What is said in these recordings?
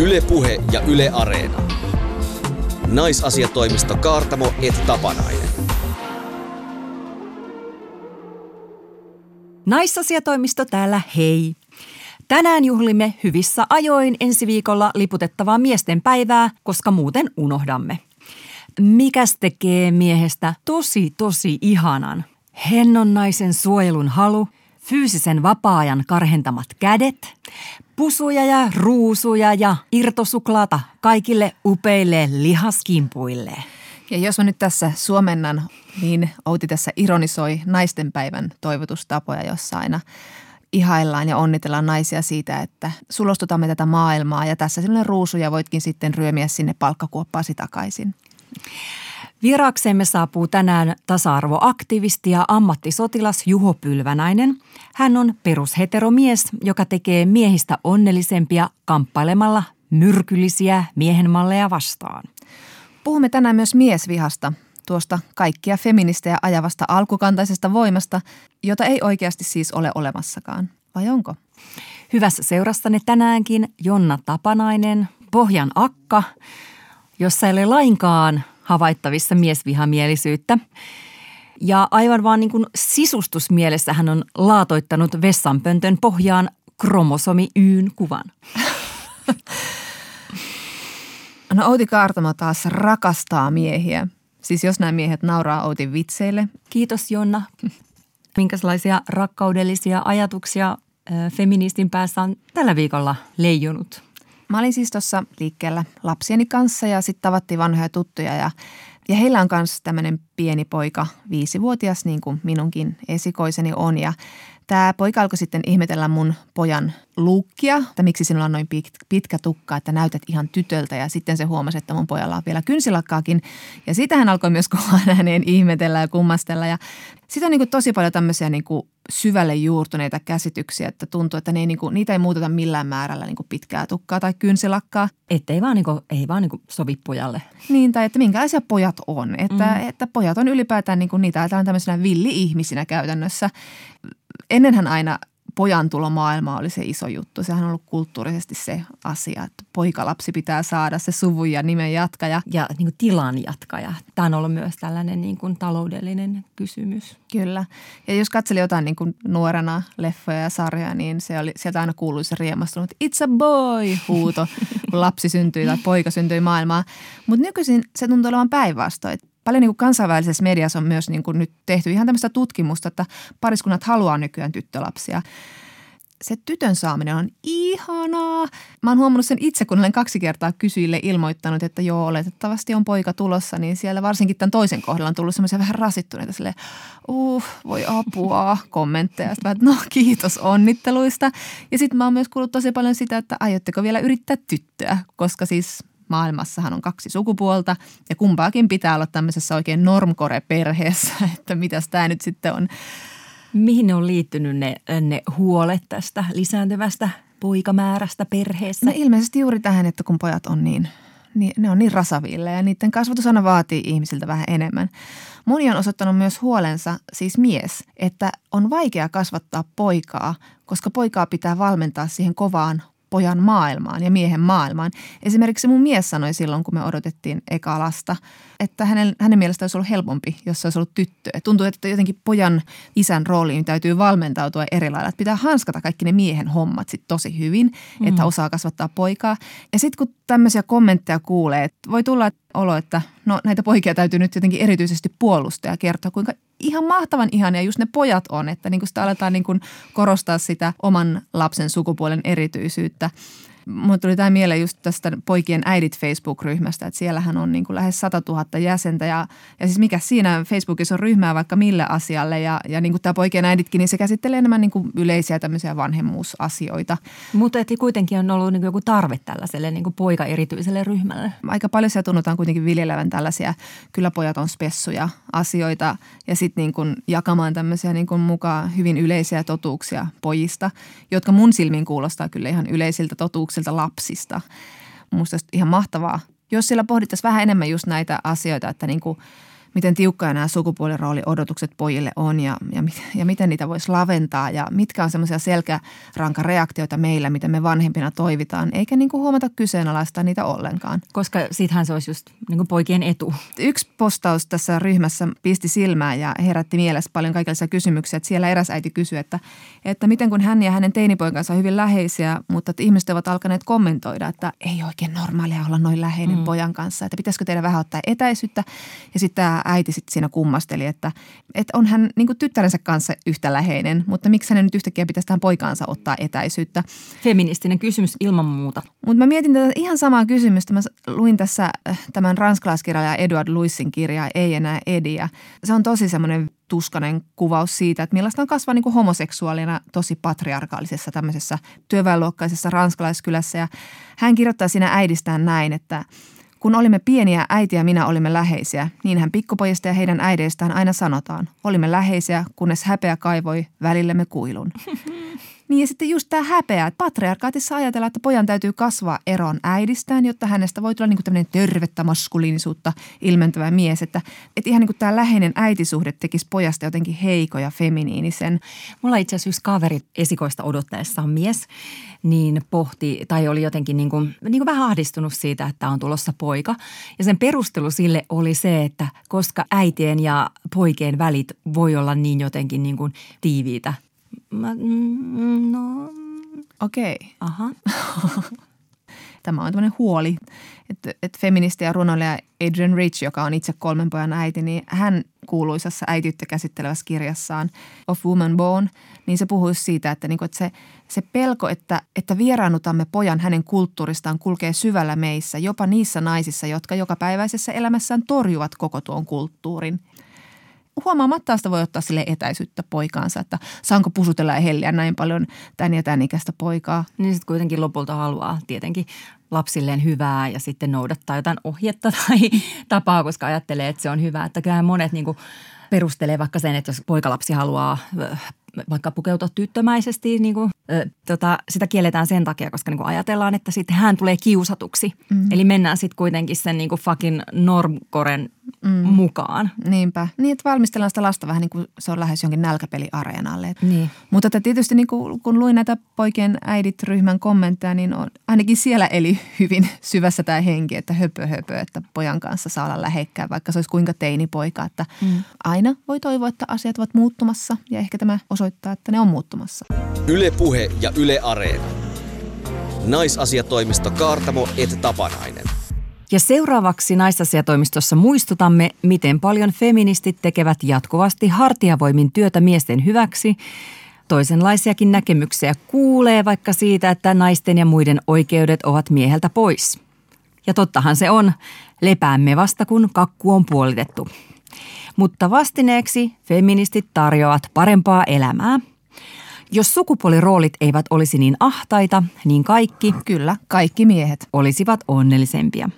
Ylepuhe ja Yle Areena. Naisasiatoimisto Kaartamo et Tapanainen. Naisasiatoimisto täällä, hei! Tänään juhlimme hyvissä ajoin ensi viikolla liputettavaa miesten päivää, koska muuten unohdamme. Mikäs tekee miehestä tosi tosi ihanan? Hennon naisen suojelun halu, fyysisen vapaa-ajan karhentamat kädet, pusuja ja ruusuja ja irtosuklaata kaikille upeille lihaskimpuille. Ja jos mä nyt tässä suomennan, niin Outi tässä ironisoi naistenpäivän toivotustapoja, jossa aina ihaillaan ja onnitellaan naisia siitä, että sulostutamme tätä maailmaa ja tässä sellainen ruusu ja voitkin sitten ryömiä sinne palkkakuoppaasi takaisin. Vieraaksemme saapuu tänään tasa-arvoaktivisti ja ammattisotilas Juho Pylvänäinen. Hän on perusheteromies, joka tekee miehistä onnellisempia kamppailemalla myrkyllisiä miehenmalleja vastaan. Puhumme tänään myös miesvihasta, tuosta kaikkia feministejä ajavasta alkukantaisesta voimasta, jota ei oikeasti siis ole olemassakaan. Vai onko? Hyvässä seurassanne tänäänkin Jonna Tapanainen, Pohjan akka, jossa ei ole lainkaan havaittavissa miesvihamielisyyttä. Ja aivan vaan niin kuin sisustusmielessä hän on laatoittanut vessanpöntön pohjaan kromosomi Yn kuvan. No Outi Kaartamo taas rakastaa miehiä. Siis jos nämä miehet nauraa Outin vitseille. Kiitos Jonna. Minkälaisia rakkaudellisia ajatuksia feministin päässä on tällä viikolla leijunut? Mä olin siis tuossa liikkeellä lapsieni kanssa ja sitten tavattiin vanhoja tuttuja ja, ja heillä on myös tämmöinen pieni poika, viisivuotias niin kuin minunkin esikoiseni on. Ja Tämä poika alkoi sitten ihmetellä mun pojan lukkia, että miksi sinulla on noin pitkä tukka, että näytät ihan tytöltä. Ja sitten se huomasi, että mun pojalla on vielä kynsilakkaakin. Ja sitä hän alkoi myös kovaan ääneen ihmetellä ja kummastella. Ja sitten on niin kuin tosi paljon tämmöisiä niin kuin syvälle juurtuneita käsityksiä, että tuntuu, että ne ei, niin kuin, niitä ei muuteta millään määrällä niin kuin pitkää tukkaa tai kynsilakkaa. Että ei vaan, niin kuin, ei vaan niin kuin sovi pojalle. Niin, tai että minkälaisia pojat on. Että, mm. että pojat on ylipäätään, niin kuin, niitä on tämmöisenä villi-ihmisinä käytännössä ennenhän aina pojan tulo maailmaan oli se iso juttu. Sehän on ollut kulttuurisesti se asia, että poikalapsi pitää saada se suvun ja nimen jatkaja. Ja niin kuin tilan jatkaja. Tämä on ollut myös tällainen niin kuin taloudellinen kysymys. Kyllä. Ja jos katseli jotain niin kuin nuorena leffoja ja sarjoja, niin se oli, sieltä aina kuului se riemastunut It's a boy huuto, kun lapsi syntyi tai poika syntyi maailmaan. Mutta nykyisin se tuntuu olevan päinvastoin paljon niin kuin kansainvälisessä mediassa on myös niin kuin nyt tehty ihan tämmöistä tutkimusta, että pariskunnat haluaa nykyään tyttölapsia. Se tytön saaminen on ihanaa. Mä oon huomannut sen itse, kun olen kaksi kertaa kysyjille ilmoittanut, että joo, oletettavasti on poika tulossa, niin siellä varsinkin tämän toisen kohdalla on tullut semmoisia vähän rasittuneita sille, uh, voi apua, kommentteja. Sitten no kiitos onnitteluista. Ja sitten mä oon myös kuullut tosi paljon sitä, että aiotteko vielä yrittää tyttöä, koska siis maailmassahan on kaksi sukupuolta ja kumpaakin pitää olla tämmöisessä oikein normkore-perheessä, että mitäs tämä nyt sitten on. Mihin ne on liittynyt ne, ne huolet tästä lisääntyvästä poikamäärästä perheessä? No ilmeisesti juuri tähän, että kun pojat on niin, niin ne on niin rasaville ja niiden kasvatus aina vaatii ihmisiltä vähän enemmän. Moni on osoittanut myös huolensa, siis mies, että on vaikea kasvattaa poikaa, koska poikaa pitää valmentaa siihen kovaan pojan maailmaan ja miehen maailmaan. Esimerkiksi mun mies sanoi silloin, kun me odotettiin eka lasta, että hänen, hänen mielestään olisi ollut helpompi, jos se olisi ollut tyttö. Et tuntuu, että jotenkin pojan isän rooliin täytyy valmentautua eri lailla. Että pitää hanskata kaikki ne miehen hommat sit tosi hyvin, mm. että osaa kasvattaa poikaa. Ja sitten kun tämmöisiä kommentteja kuulee, että voi tulla olo, että no näitä poikia täytyy nyt jotenkin erityisesti puolustaa ja kertoa, kuinka ihan mahtavan ihania just ne pojat on, että niin kuin sitä aletaan niin korostaa sitä oman lapsen sukupuolen erityisyyttä. Mulle tuli tämä mieleen just tästä poikien äidit Facebook-ryhmästä, että siellähän on niin kuin lähes 100 000 jäsentä ja, ja siis mikä siinä Facebookissa on ryhmää vaikka mille asialle ja, ja niin kuin tämä poikien äiditkin, niin se käsittelee enemmän niin kuin yleisiä tämmöisiä vanhemmuusasioita. Mutta että kuitenkin on ollut niin kuin joku tarve tällaiselle niin kuin poika-erityiselle ryhmälle. Aika paljon siellä tunnutaan kuitenkin viljelevän tällaisia kyllä pojat on spessuja asioita ja sitten niin kuin jakamaan tämmöisiä niin kuin mukaan hyvin yleisiä totuuksia pojista, jotka mun silmin kuulostaa kyllä ihan yleisiltä totuuksilta lapsilta lapsista. Minusta ihan mahtavaa, jos siellä pohdittaisiin vähän enemmän just näitä asioita, että niin kuin miten tiukkoja nämä sukupuolirooliodotukset pojille on ja, ja, ja miten niitä voisi laventaa ja mitkä on semmoisia selkärankareaktioita meillä, mitä me vanhempina toivitaan, eikä niin kuin huomata kyseenalaistaa niitä ollenkaan. Koska siitähän se olisi just niin kuin poikien etu. Yksi postaus tässä ryhmässä pisti silmään ja herätti mielessä paljon kaikenlaisia kysymyksiä. Että siellä eräs äiti kysyi, että, että miten kun hän ja hänen teinipoikansa on hyvin läheisiä, mutta että ihmiset ovat alkaneet kommentoida, että ei oikein normaalia olla noin läheinen mm. pojan kanssa, että pitäisikö teidän vähän ottaa etäisyyttä. Ja sitten äiti sitten siinä kummasteli, että, että on hän niin tyttärensä kanssa yhtä läheinen, mutta miksi hänen nyt yhtäkkiä pitäisi tähän poikaansa ottaa etäisyyttä. Feministinen kysymys ilman muuta. Mutta mä mietin tätä ihan samaa kysymystä. Mä luin tässä äh, tämän ranskalaiskirjailija Eduard Luissin kirjaa Ei enää Edi. Ja se on tosi semmoinen tuskanen kuvaus siitä, että millaista on kasvaa niin kuin homoseksuaalina tosi patriarkaalisessa tämmöisessä työväenluokkaisessa ranskalaiskylässä. Ja hän kirjoittaa siinä äidistään näin, että kun olimme pieniä, äiti ja minä olimme läheisiä. Niinhän pikkupojista ja heidän äideistään aina sanotaan. Olimme läheisiä, kunnes häpeä kaivoi välillemme kuilun. Niin ja sitten just tämä häpeä, että patriarkaatissa ajatellaan, että pojan täytyy kasvaa eron äidistään, jotta hänestä voi tulla niin kuin tämmöinen tervettä maskuliinisuutta ilmentävä mies. Että, että ihan niin kuin tämä läheinen äitisuhde tekisi pojasta jotenkin heiko ja feminiinisen. Mulla itse asiassa kaveri esikoista odottaessa on mies, niin pohti tai oli jotenkin niin kuin, niin kuin vähän ahdistunut siitä, että on tulossa poika. Ja sen perustelu sille oli se, että koska äitien ja poikien välit voi olla niin jotenkin niin kuin tiiviitä – no. Okei. Okay. Aha. Tämä on tämmöinen huoli, että, että feministi ja runoilija Adrian Rich, joka on itse kolmen pojan äiti, niin hän kuuluisassa äitiyttä käsittelevässä kirjassaan Of Woman Born, niin se puhuisi siitä, että, niin kuin, että se, se pelko, että, että vieraannutamme pojan hänen kulttuuristaan kulkee syvällä meissä, jopa niissä naisissa, jotka joka päiväisessä elämässään torjuvat koko tuon kulttuurin huomaamatta sitä voi ottaa sille etäisyyttä poikaansa, että saanko pusutella ja helliä näin paljon tän ja tän ikäistä poikaa. Niin sitten kuitenkin lopulta haluaa tietenkin lapsilleen hyvää ja sitten noudattaa jotain ohjetta tai tapaa, koska ajattelee, että se on hyvä. Että kyllähän monet niin kuin perustelee vaikka sen, että jos poikalapsi haluaa vaikka pukeutua tyttömäisesti, niin kuin, ö, tota, sitä kielletään sen takia, koska niin kuin ajatellaan, että sitten hän tulee kiusatuksi. Mm. Eli mennään sitten kuitenkin sen niin kuin fucking normkoren mm. mukaan. Niinpä. Niin, että valmistellaan sitä lasta vähän niin kuin se on lähes jonkin nälkäpeliareenalle. Niin. Mutta että tietysti niin kuin, kun luin näitä poikien äidit-ryhmän kommentteja, niin on, ainakin siellä eli hyvin syvässä tämä henki, että höpö höpö, että pojan kanssa saa olla lähekkää, vaikka se olisi kuinka teinipoika. Että mm. aina voi toivoa, että asiat ovat muuttumassa ja ehkä tämä osoittaa, että ne on muuttumassa. Ylepuhe ja Yle Areena. Naisasiatoimisto Kaartamo et Tapanainen. Ja seuraavaksi naisasiatoimistossa muistutamme, miten paljon feministit tekevät jatkuvasti hartiavoimin työtä miesten hyväksi. Toisenlaisiakin näkemyksiä kuulee vaikka siitä, että naisten ja muiden oikeudet ovat mieheltä pois. Ja tottahan se on, lepäämme vasta kun kakku on puolitettu. Mutta vastineeksi feministit tarjoavat parempaa elämää. Jos sukupuoliroolit eivät olisi niin ahtaita, niin kaikki, kyllä, kaikki miehet, olisivat onnellisempia.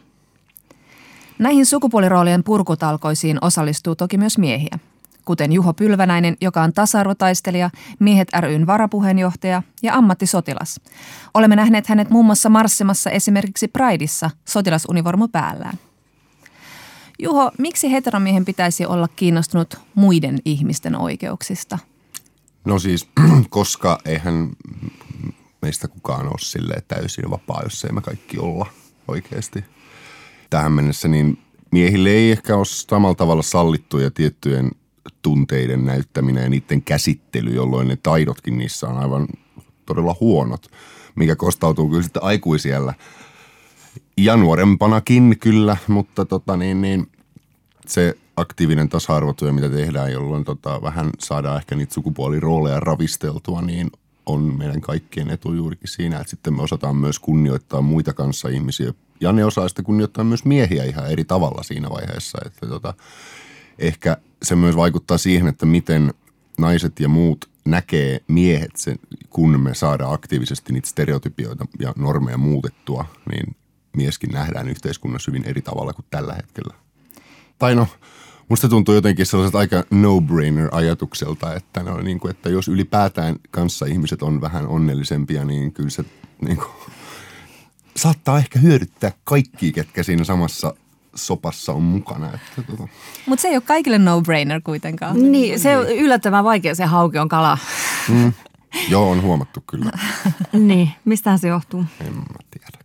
Näihin sukupuoliroolien purkutalkoisiin osallistuu toki myös miehiä, kuten Juho Pylvänäinen, joka on tasa-arvotaistelija, Miehet ryn varapuheenjohtaja ja ammattisotilas. Olemme nähneet hänet muun muassa marssimassa esimerkiksi Prideissa sotilasunivormu päällään. Juho, miksi heteromiehen pitäisi olla kiinnostunut muiden ihmisten oikeuksista? No siis, koska eihän meistä kukaan ole silleen täysin vapaa, jos ei me kaikki olla oikeasti – tähän mennessä, niin miehille ei ehkä ole samalla tavalla sallittuja tiettyjen tunteiden näyttäminen ja niiden käsittely, jolloin ne taidotkin niissä on aivan todella huonot, mikä kostautuu kyllä sitten aikuisiellä. Ja nuorempanakin kyllä, mutta tota niin, niin se aktiivinen tasa-arvotyö, mitä tehdään, jolloin tota, vähän saadaan ehkä niitä sukupuolirooleja ravisteltua, niin on meidän kaikkien etu juurikin siinä, että sitten me osataan myös kunnioittaa muita kanssa ihmisiä. Ja ne osaa sitten kunnioittaa myös miehiä ihan eri tavalla siinä vaiheessa. Että tota, ehkä se myös vaikuttaa siihen, että miten naiset ja muut näkee miehet, sen, kun me saadaan aktiivisesti niitä stereotypioita ja normeja muutettua, niin mieskin nähdään yhteiskunnassa hyvin eri tavalla kuin tällä hetkellä. Tai no, Musta tuntuu jotenkin sellaiset aika no-brainer-ajatukselta, että, no, niin kuin, että jos ylipäätään kanssa ihmiset on vähän onnellisempia, niin kyllä se niin kuin, saattaa ehkä hyödyttää kaikki, ketkä siinä samassa sopassa on mukana. Että, tota. Mutta se ei ole kaikille no-brainer kuitenkaan. Niin, se on yllättävän vaikea se hauki on kala. Mm. Joo, on huomattu kyllä. niin, mistähän se johtuu? En mä tiedä.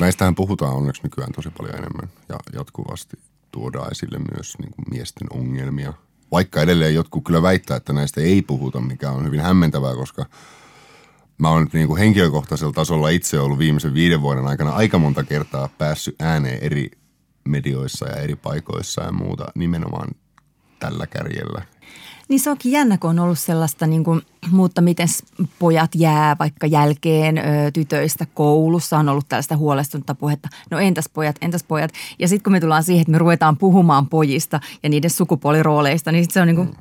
Näistähän puhutaan onneksi nykyään tosi paljon enemmän ja jatkuvasti tuodaan esille myös niin kuin miesten ongelmia. Vaikka edelleen jotkut kyllä väittää, että näistä ei puhuta, mikä on hyvin hämmentävää, koska mä oon niin kuin henkilökohtaisella tasolla itse ollut viimeisen viiden vuoden aikana aika monta kertaa päässyt ääneen eri medioissa ja eri paikoissa ja muuta nimenomaan tällä kärjellä. Niin se onkin jännä, kun on ollut sellaista, niin kuin, mutta miten pojat jää vaikka jälkeen ö, tytöistä koulussa. On ollut tällaista huolestunutta puhetta. No entäs pojat, entäs pojat. Ja sitten kun me tullaan siihen, että me ruvetaan puhumaan pojista ja niiden sukupuolirooleista, niin sit se on niin kuin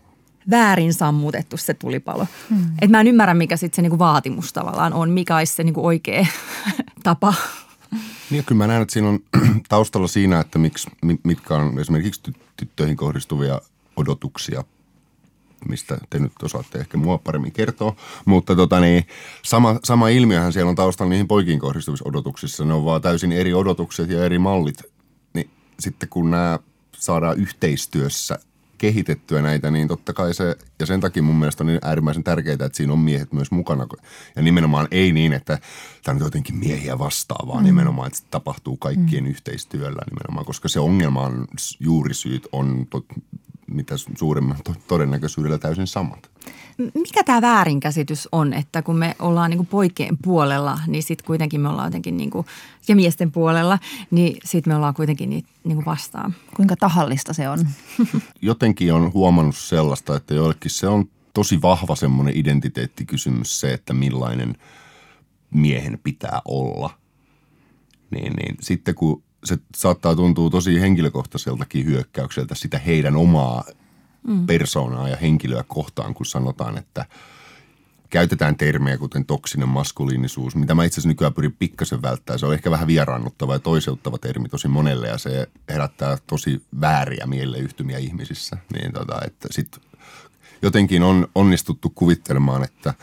väärin sammutettu se tulipalo. Hmm. Et mä en ymmärrä, mikä sitten se niin kuin vaatimus tavallaan on, mikä olisi se niin kuin oikea tapa. Niin kyllä mä näen, että siinä on taustalla siinä, että miksi, mi- mitkä on esimerkiksi ty- tyttöihin kohdistuvia odotuksia, mistä te nyt osaatte ehkä mua paremmin kertoa. Mutta tota niin, sama, sama ilmiöhän siellä on taustalla niihin poikiin kohdistuvissa odotuksissa. Ne on vaan täysin eri odotukset ja eri mallit. Niin sitten kun nämä saadaan yhteistyössä kehitettyä näitä, niin totta kai se, ja sen takia mun mielestä on niin äärimmäisen tärkeää, että siinä on miehet myös mukana. Ja nimenomaan ei niin, että tämä on jotenkin miehiä vastaan, vaan mm. nimenomaan, että se tapahtuu kaikkien mm. yhteistyöllä nimenomaan, koska se ongelman juurisyyt on tot, mitä suurimman to- todennäköisyydellä täysin samat. Mikä tämä väärinkäsitys on, että kun me ollaan niin kuin poikien puolella, niin sitten kuitenkin me ollaan jotenkin, niin kuin, ja miesten puolella, niin sitten me ollaan kuitenkin niitä niin kuin vastaan. Kuinka tahallista se on? Jotenkin on huomannut sellaista, että joillekin se on tosi vahva semmoinen identiteettikysymys se, että millainen miehen pitää olla. Niin, niin sitten kun se saattaa tuntua tosi henkilökohtaiseltakin hyökkäykseltä sitä heidän omaa mm. persoonaa ja henkilöä kohtaan, kun sanotaan, että käytetään termejä kuten toksinen maskuliinisuus, mitä mä itse asiassa nykyään pyrin pikkasen välttämään. Se on ehkä vähän vieraannuttava ja toiseuttava termi tosi monelle ja se herättää tosi vääriä mieleyhtymiä ihmisissä. Niin tota, että sit jotenkin on onnistuttu kuvittelemaan, että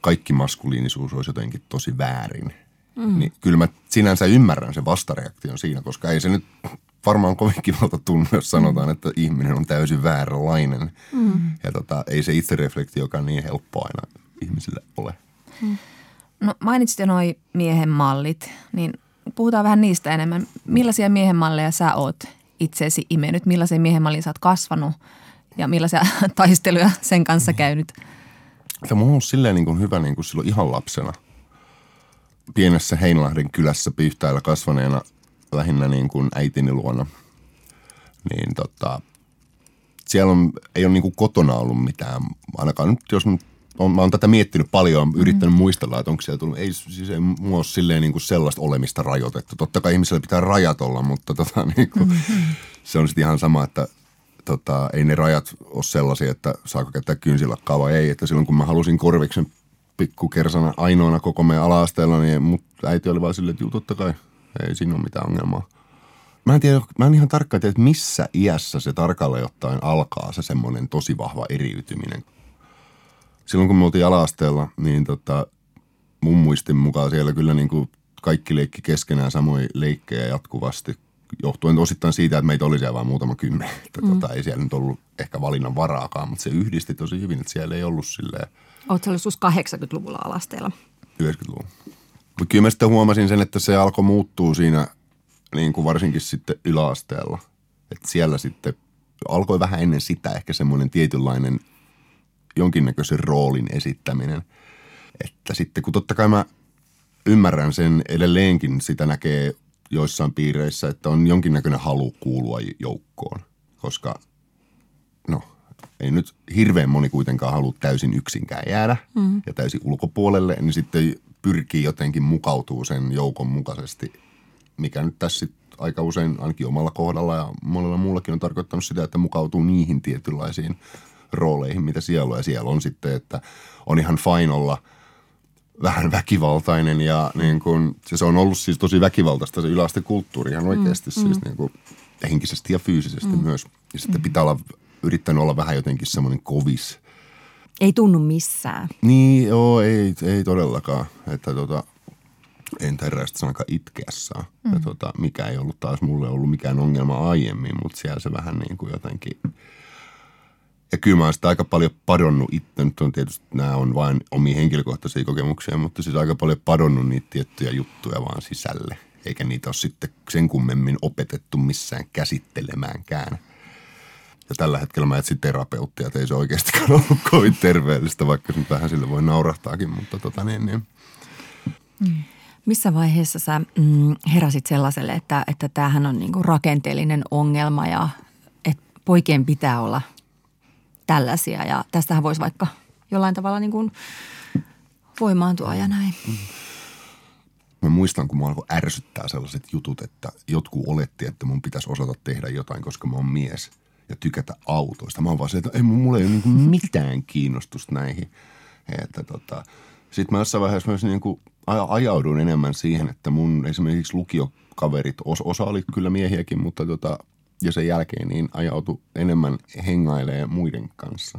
kaikki maskuliinisuus olisi jotenkin tosi väärin. Mm. Niin kyllä mä sinänsä ymmärrän sen vastareaktion siinä, koska ei se nyt varmaan kovin kivalta tunnu, jos sanotaan, että ihminen on täysin vääränlainen. Mm. Ja tota, ei se itsereflektiokaan niin helppo aina ihmisille ole. No mainitsit jo noi miehen mallit, niin puhutaan vähän niistä enemmän. Millaisia miehen malleja sä oot itseesi imennyt? Millaisen miehen mallin sä oot kasvanut ja millaisia taisteluja sen kanssa käynyt? Tämä on ollut silleen niin kuin hyvä niin kuin silloin ihan lapsena. Pienessä Heinlahden kylässä Pyhtäällä kasvaneena lähinnä niin kuin äitini luona. Niin tota, siellä on, ei ole niin kuin kotona ollut mitään, ainakaan nyt jos nyt on, mä oon tätä miettinyt paljon, yrittänyt mm. muistella, että onko siellä tullut, ei siis ei mua ole silleen niin kuin sellaista olemista rajoitettu. Totta kai ihmisellä pitää rajat olla, mutta tota, niin kuin, mm-hmm. se on sitten ihan sama, että tota, ei ne rajat ole sellaisia, että saako käyttää kynsilakkaa vai ei. Että silloin kun mä halusin korviksen pikkukersana ainoana koko meidän ala-asteella, niin mut äiti oli vaan silleen, että juu, totta kai, ei siinä ole mitään ongelmaa. Mä en tiedä, mä en ihan tarkkaan tiedä, että missä iässä se tarkalleen ottaen alkaa se semmoinen tosi vahva eriytyminen. Silloin kun me oltiin ala-asteella, niin tota, mun muistin mukaan siellä kyllä niin kuin kaikki leikki keskenään samoja leikkejä jatkuvasti, johtuen osittain siitä, että meitä oli siellä vain muutama kymmenen. Mm. tota, ei siellä nyt ollut ehkä valinnan varaakaan, mutta se yhdisti tosi hyvin, että siellä ei ollut silleen Oletko ollut sus 80-luvulla alasteella? 90-luvun. Mutta kyllä mä sitten huomasin sen, että se alkoi muuttua siinä niin kuin varsinkin sitten yläasteella. Että siellä sitten alkoi vähän ennen sitä ehkä semmoinen tietynlainen jonkinnäköisen roolin esittäminen. Että sitten kun totta kai mä ymmärrän sen edelleenkin, sitä näkee joissain piireissä, että on jonkinnäköinen halu kuulua joukkoon. Koska ei nyt hirveän moni kuitenkaan halua täysin yksinkään jäädä mm. ja täysin ulkopuolelle, niin sitten pyrkii jotenkin mukautuu sen joukon mukaisesti, mikä nyt tässä sit aika usein ainakin omalla kohdalla ja monella muullakin on tarkoittanut sitä, että mukautuu niihin tietynlaisiin rooleihin, mitä siellä on. Ja siellä on sitten, että on ihan fine olla vähän väkivaltainen ja niin kun, se on ollut siis tosi väkivaltaista se yläastekulttuuri ihan oikeasti mm, siis niin kuin henkisesti ja fyysisesti mm. myös. Ja sitten pitää olla, yrittänyt olla vähän jotenkin semmoinen kovis. Ei tunnu missään. Niin, joo, ei, ei todellakaan. Että tota, en täräistä sanakaan itkeä saa. Mm. Ja tota, mikä ei ollut taas mulle ollut mikään ongelma aiemmin, mutta siellä se vähän niin kuin jotenkin... Ja kyllä mä oon sitä aika paljon padonnut itse. Nyt on tietysti, nämä on vain omia henkilökohtaisia kokemuksia, mutta siis aika paljon padonnut niitä tiettyjä juttuja vaan sisälle. Eikä niitä ole sitten sen kummemmin opetettu missään käsittelemäänkään. Ja tällä hetkellä mä etsin terapeuttia, että ei se oikeastikaan ollut kovin terveellistä, vaikka se nyt vähän sille voi naurahtaakin, mutta tota niin, niin. Missä vaiheessa sä mm, heräsit sellaiselle, että, että tämähän on niinku rakenteellinen ongelma ja että poikien pitää olla tällaisia ja tästähän voisi vaikka jollain tavalla niin kuin voimaantua ja näin. Mä muistan, kun mä alkoi ärsyttää sellaiset jutut, että jotkut oletti, että mun pitäisi osata tehdä jotain, koska mä oon mies ja tykätä autoista. Mä oon vaan se, että ei, mulla ei ole niinku mitään kiinnostusta näihin. Että tota, sitten mä jossain vaiheessa myös niinku ajaudun enemmän siihen, että mun esimerkiksi lukiokaverit, osa oli kyllä miehiäkin, mutta tota, ja sen jälkeen niin ajautu enemmän hengailee muiden kanssa,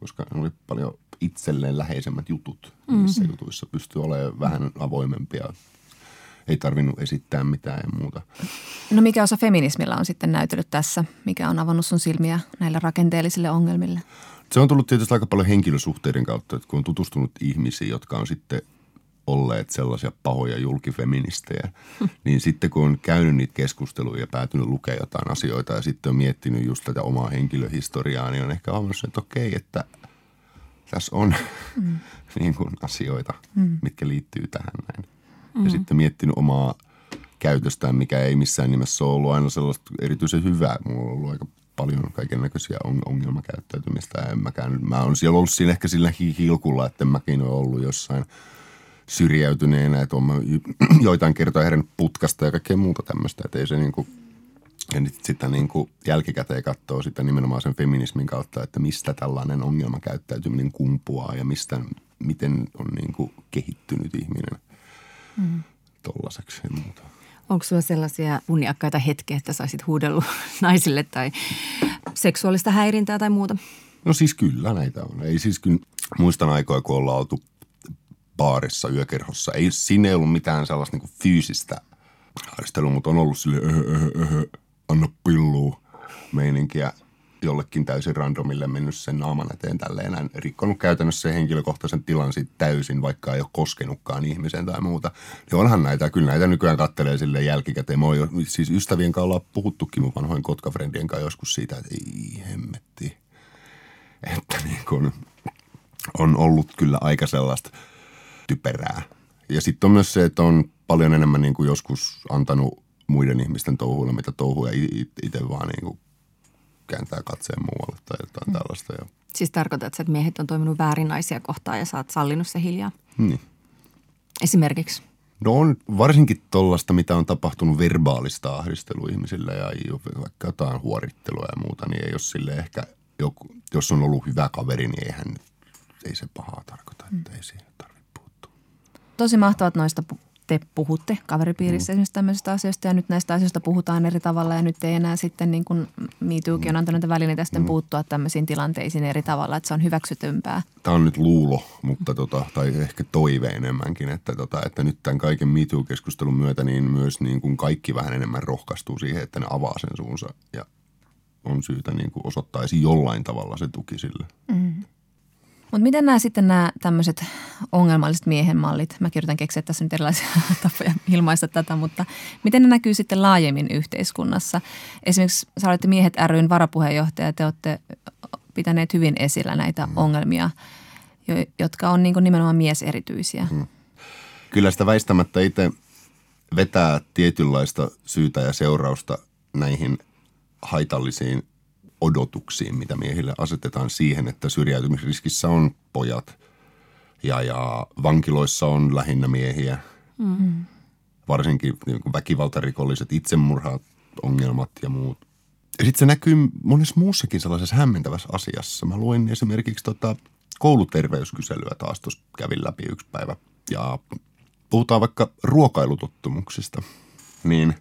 koska oli paljon itselleen läheisemmät jutut. Niissä mm-hmm. jutuissa pystyy olemaan vähän avoimempia. Ei tarvinnut esittää mitään ja muuta. No mikä osa feminismillä on sitten näytellyt tässä? Mikä on avannut sun silmiä näille rakenteellisille ongelmille? Se on tullut tietysti aika paljon henkilösuhteiden kautta, että kun on tutustunut ihmisiin, jotka on sitten olleet sellaisia pahoja julkifeministejä, niin sitten kun on käynyt niitä keskusteluja ja päätynyt lukemaan jotain asioita ja sitten on miettinyt just tätä omaa henkilöhistoriaa, niin on ehkä huomannut että okei, että tässä on mm. niin kuin asioita, mm. mitkä liittyy tähän näin. Mm. Ja sitten miettinyt omaa käytöstään, mikä ei missään nimessä ole ollut aina sellaista erityisen hyvää. Mulla on ollut aika paljon kaiken näköisiä ongelmakäyttäytymistä. En mäkään, mä oon siellä ollut siinä ehkä sillä hilkulla, että mäkin ole ollut jossain – syrjäytyneenä, että olen joitain kertoja herännyt putkasta ja kaikkea muuta tämmöistä, että ei se niin kuin, ja nyt sitä niin kuin jälkikäteen katsoo sitä nimenomaan sen feminismin kautta, että mistä tällainen ongelmakäyttäytyminen kumpuaa ja mistä, miten on niin kuin kehittynyt ihminen mm. tollaseksi ja muuta. Onko sulla sellaisia kunniakkaita hetkiä, että saisit huudellut naisille tai seksuaalista häirintää tai muuta? No siis kyllä näitä on. Ei siis kyllä, muistan aikoja, kun ollaan oltu baarissa, yökerhossa. Ei, siinä ei ollut mitään sellaista niin fyysistä haistelua, mutta on ollut sille öhö, öhö, öhö, anna pilluu meininkiä jollekin täysin randomille mennyt sen naaman eteen tälleen näin, rikkonut käytännössä henkilökohtaisen tilan siitä täysin, vaikka ei ole koskenutkaan ihmisen tai muuta. Niin onhan näitä, kyllä näitä nykyään kattelee sille jälkikäteen. Mä oon siis ystävien kanssa ollaan puhuttukin mun vanhoin kotkafrendien kanssa joskus siitä, että ei hemmetti. Että niin kun on ollut kyllä aika sellaista – typerää. Ja sitten on myös se, että on paljon enemmän niin kuin joskus antanut muiden ihmisten touhuille, mitä touhuja itse vaan niin kuin kääntää katseen muualle tai jotain mm. tällaista. Ja. Siis tarkoitat, että miehet on toiminut väärin naisia kohtaan ja sä oot sallinut se hiljaa? Niin. Esimerkiksi? No on varsinkin tuollaista, mitä on tapahtunut verbaalista ahdistelua ihmisille ja vaikka jotain huorittelua ja muuta, niin ei ole sille ehkä, joku, jos on ollut hyvä kaveri, niin eihän ei se pahaa tarkoita, että mm. ei siihen tarvitse tosi mahtavat noista te puhutte kaveripiirissä mm. esimerkiksi tämmöisistä asioista ja nyt näistä asioista puhutaan eri tavalla ja nyt ei enää sitten niin kuin MeTookin on antanut välineitä sitten mm. puuttua tämmöisiin tilanteisiin eri tavalla, että se on hyväksytympää. Tämä on nyt luulo, mutta tota, tai ehkä toive enemmänkin, että, tota, että nyt tämän kaiken MeToo-keskustelun myötä niin myös niin kuin kaikki vähän enemmän rohkaistuu siihen, että ne avaa sen suunsa ja on syytä niin kuin osoittaisi jollain tavalla se tuki sille. Mm. Mutta miten nämä sitten nämä tämmöiset ongelmalliset miehen mallit, mä yritän keksiä tässä nyt erilaisia tapoja ilmaista tätä, mutta miten ne näkyy sitten laajemmin yhteiskunnassa? Esimerkiksi sä olette Miehet ryn varapuheenjohtaja, te olette pitäneet hyvin esillä näitä mm. ongelmia, jotka on niin nimenomaan mieserityisiä. Mm. Kyllä sitä väistämättä itse vetää tietynlaista syytä ja seurausta näihin haitallisiin odotuksiin, mitä miehille asetetaan siihen, että syrjäytymisriskissä on pojat ja, ja vankiloissa on lähinnä miehiä. Mm-hmm. Varsinkin niin kuin väkivaltarikolliset itsemurhat, ongelmat ja muut. Ja sitten se näkyy monessa muussakin sellaisessa hämmentävässä asiassa. Mä luin esimerkiksi tota kouluterveyskyselyä taas tuossa kävin läpi yksi päivä. Ja puhutaan vaikka ruokailutottumuksista. Niin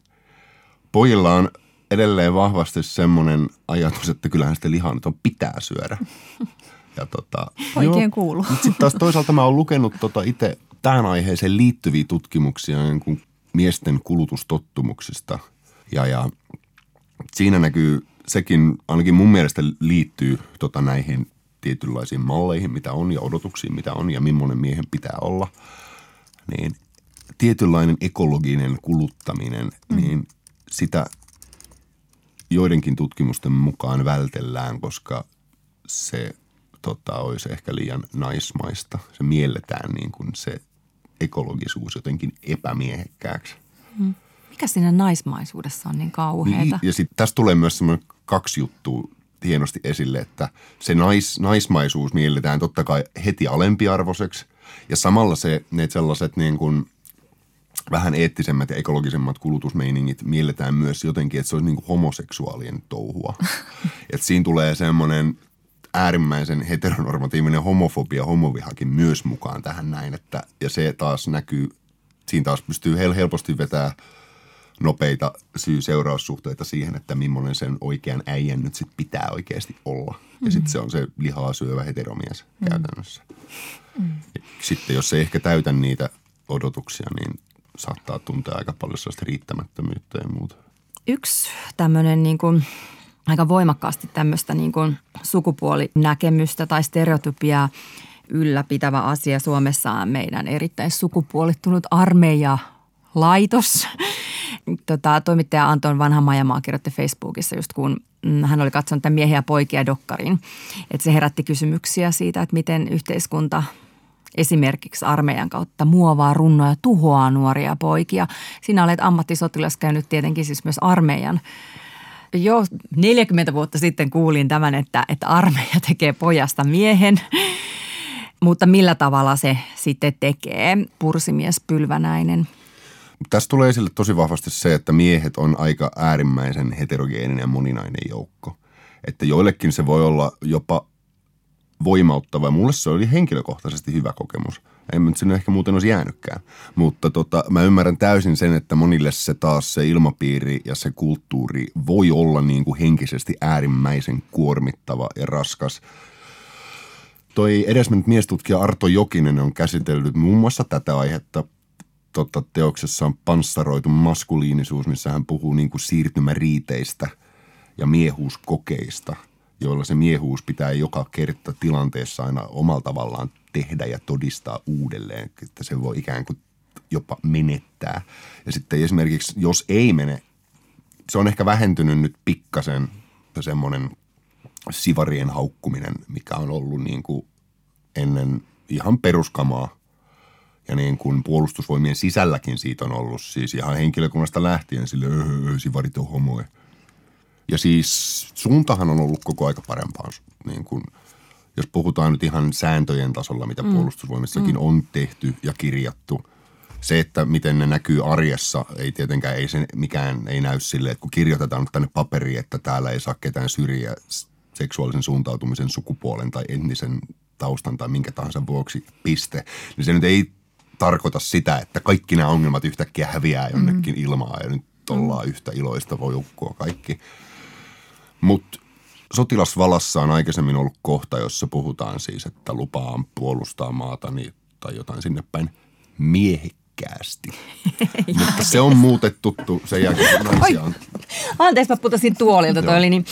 pojilla on – edelleen vahvasti semmoinen ajatus, että kyllähän sitä lihaa nyt on pitää syödä. Ja tota, Oikein kuuluu. Sitten taas toisaalta mä oon lukenut tota itse tähän aiheeseen liittyviä tutkimuksia niin kuin miesten kulutustottumuksista. Ja, ja siinä näkyy sekin, ainakin mun mielestä liittyy tota näihin tietynlaisiin malleihin, mitä on ja odotuksiin, mitä on ja millainen miehen pitää olla. Niin tietynlainen ekologinen kuluttaminen, mm. niin sitä joidenkin tutkimusten mukaan vältellään, koska se tota, olisi ehkä liian naismaista. Se mielletään niin kuin se ekologisuus jotenkin epämiehekkääksi. Mm. Mikä siinä naismaisuudessa on niin kauheata? Niin, ja sitten tässä tulee myös semmoinen kaksi juttua hienosti esille, että se nais, naismaisuus mielletään totta kai heti alempiarvoiseksi ja samalla se, ne sellaiset niin kuin vähän eettisemmät ja ekologisemmat kulutusmeiningit mielletään myös jotenkin, että se olisi niin kuin homoseksuaalien touhua. että siinä tulee semmoinen äärimmäisen heteronormatiivinen homofobia, homovihakin myös mukaan tähän näin. Että, ja se taas näkyy, siinä taas pystyy hel- helposti vetää nopeita syy-seuraussuhteita siihen, että millainen sen oikean äijän nyt sit pitää oikeasti olla. Ja sitten se on se lihaa syövä heteromies mm. käytännössä. Mm. Sitten jos se ei ehkä täytä niitä odotuksia, niin saattaa tuntea aika paljon sellaista riittämättömyyttä ja muuta. Yksi tämmöinen niin kuin aika voimakkaasti tämmöistä niin kuin sukupuolinäkemystä tai stereotypiaa ylläpitävä asia Suomessa on meidän erittäin sukupuolittunut armeija laitos. Tota, toimittaja Anton Vanha Majamaa kirjoitti Facebookissa just kun mm, hän oli katsonut tämän miehiä poikia dokkarin. Että se herätti kysymyksiä siitä, että miten yhteiskunta esimerkiksi armeijan kautta muovaa, runnoa ja tuhoaa nuoria poikia. Sinä olet ammattisotilas käynyt tietenkin siis myös armeijan jo 40 vuotta sitten kuulin tämän, että, että armeija tekee pojasta miehen. Mutta millä tavalla se sitten tekee, pursimies pylvänäinen? Tässä tulee esille tosi vahvasti se, että miehet on aika äärimmäisen heterogeeninen ja moninainen joukko. Että joillekin se voi olla jopa voimauttava. Mulle se oli henkilökohtaisesti hyvä kokemus. En nyt sinne ehkä muuten olisi jäänytkään. Mutta tota, mä ymmärrän täysin sen, että monille se taas se ilmapiiri ja se kulttuuri voi olla niin kuin henkisesti äärimmäisen kuormittava ja raskas. Toi edesmennyt miestutkija Arto Jokinen on käsitellyt muun muassa tätä aihetta tota, teoksessa on panssaroitu maskuliinisuus, missä hän puhuu niin kuin siirtymäriiteistä ja miehuuskokeista – joilla se miehuus pitää joka kerta tilanteessa aina omalla tavallaan tehdä ja todistaa uudelleen, että se voi ikään kuin jopa menettää. Ja sitten esimerkiksi, jos ei mene, se on ehkä vähentynyt nyt pikkasen semmoinen sivarien haukkuminen, mikä on ollut niin kuin ennen ihan peruskamaa. Ja niin kuin puolustusvoimien sisälläkin siitä on ollut siis ihan henkilökunnasta lähtien sille, öö, sivarit on homoja ja siis suuntahan on ollut koko aika parempaan, niin kuin, jos puhutaan nyt ihan sääntöjen tasolla, mitä mm. puolustusvoimissakin mm. on tehty ja kirjattu. Se, että miten ne näkyy arjessa, ei tietenkään, ei se mikään ei näy sille, että kun kirjoitetaan tänne paperiin, että täällä ei saa ketään syrjiä seksuaalisen suuntautumisen, sukupuolen tai etnisen taustan tai minkä tahansa vuoksi piste, niin se nyt ei tarkoita sitä, että kaikki nämä ongelmat yhtäkkiä häviää jonnekin mm. ilmaa ja nyt ollaan mm. yhtä iloista voi ukkua kaikki. Mutta sotilasvalassa on aikaisemmin ollut kohta, jossa puhutaan siis, että lupaan puolustaa maata niin, tai jotain sinne päin miehekkäästi. Mutta se on muutettu sen jälkeen, kun naisia on... Anteeksi, mä putosin tuolilta, toi oli niin...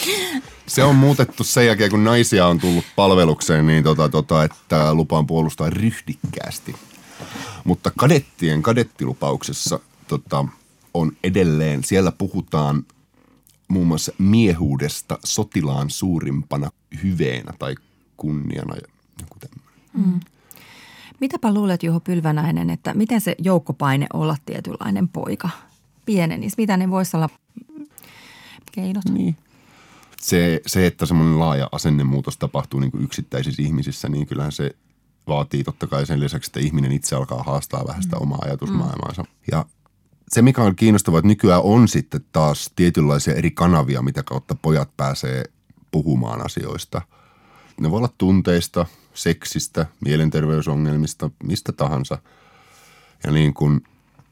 Se on muutettu sen jälkeen, kun naisia on tullut palvelukseen, niin tota, tota, että lupaan puolustaa ryhdikkäästi. Mutta kadettien kadettilupauksessa tota, on edelleen, siellä puhutaan muun muassa miehuudesta sotilaan suurimpana hyveenä tai kunniana ja joku mm. Mitäpä luulet Juho Pylvänäinen, että miten se joukkopaine olla tietynlainen poika pienenisi? Mitä ne voisi olla keinot? Niin. Se, se, että semmoinen laaja asennemuutos tapahtuu niin kuin yksittäisissä ihmisissä, niin kyllähän se vaatii totta kai sen lisäksi, että ihminen itse alkaa haastaa vähän sitä mm. omaa ajatusmaailmaansa. Mm. Ja se, mikä on kiinnostavaa, että nykyään on sitten taas tietynlaisia eri kanavia, mitä kautta pojat pääsee puhumaan asioista. Ne voi olla tunteista, seksistä, mielenterveysongelmista, mistä tahansa. Ja niin kuin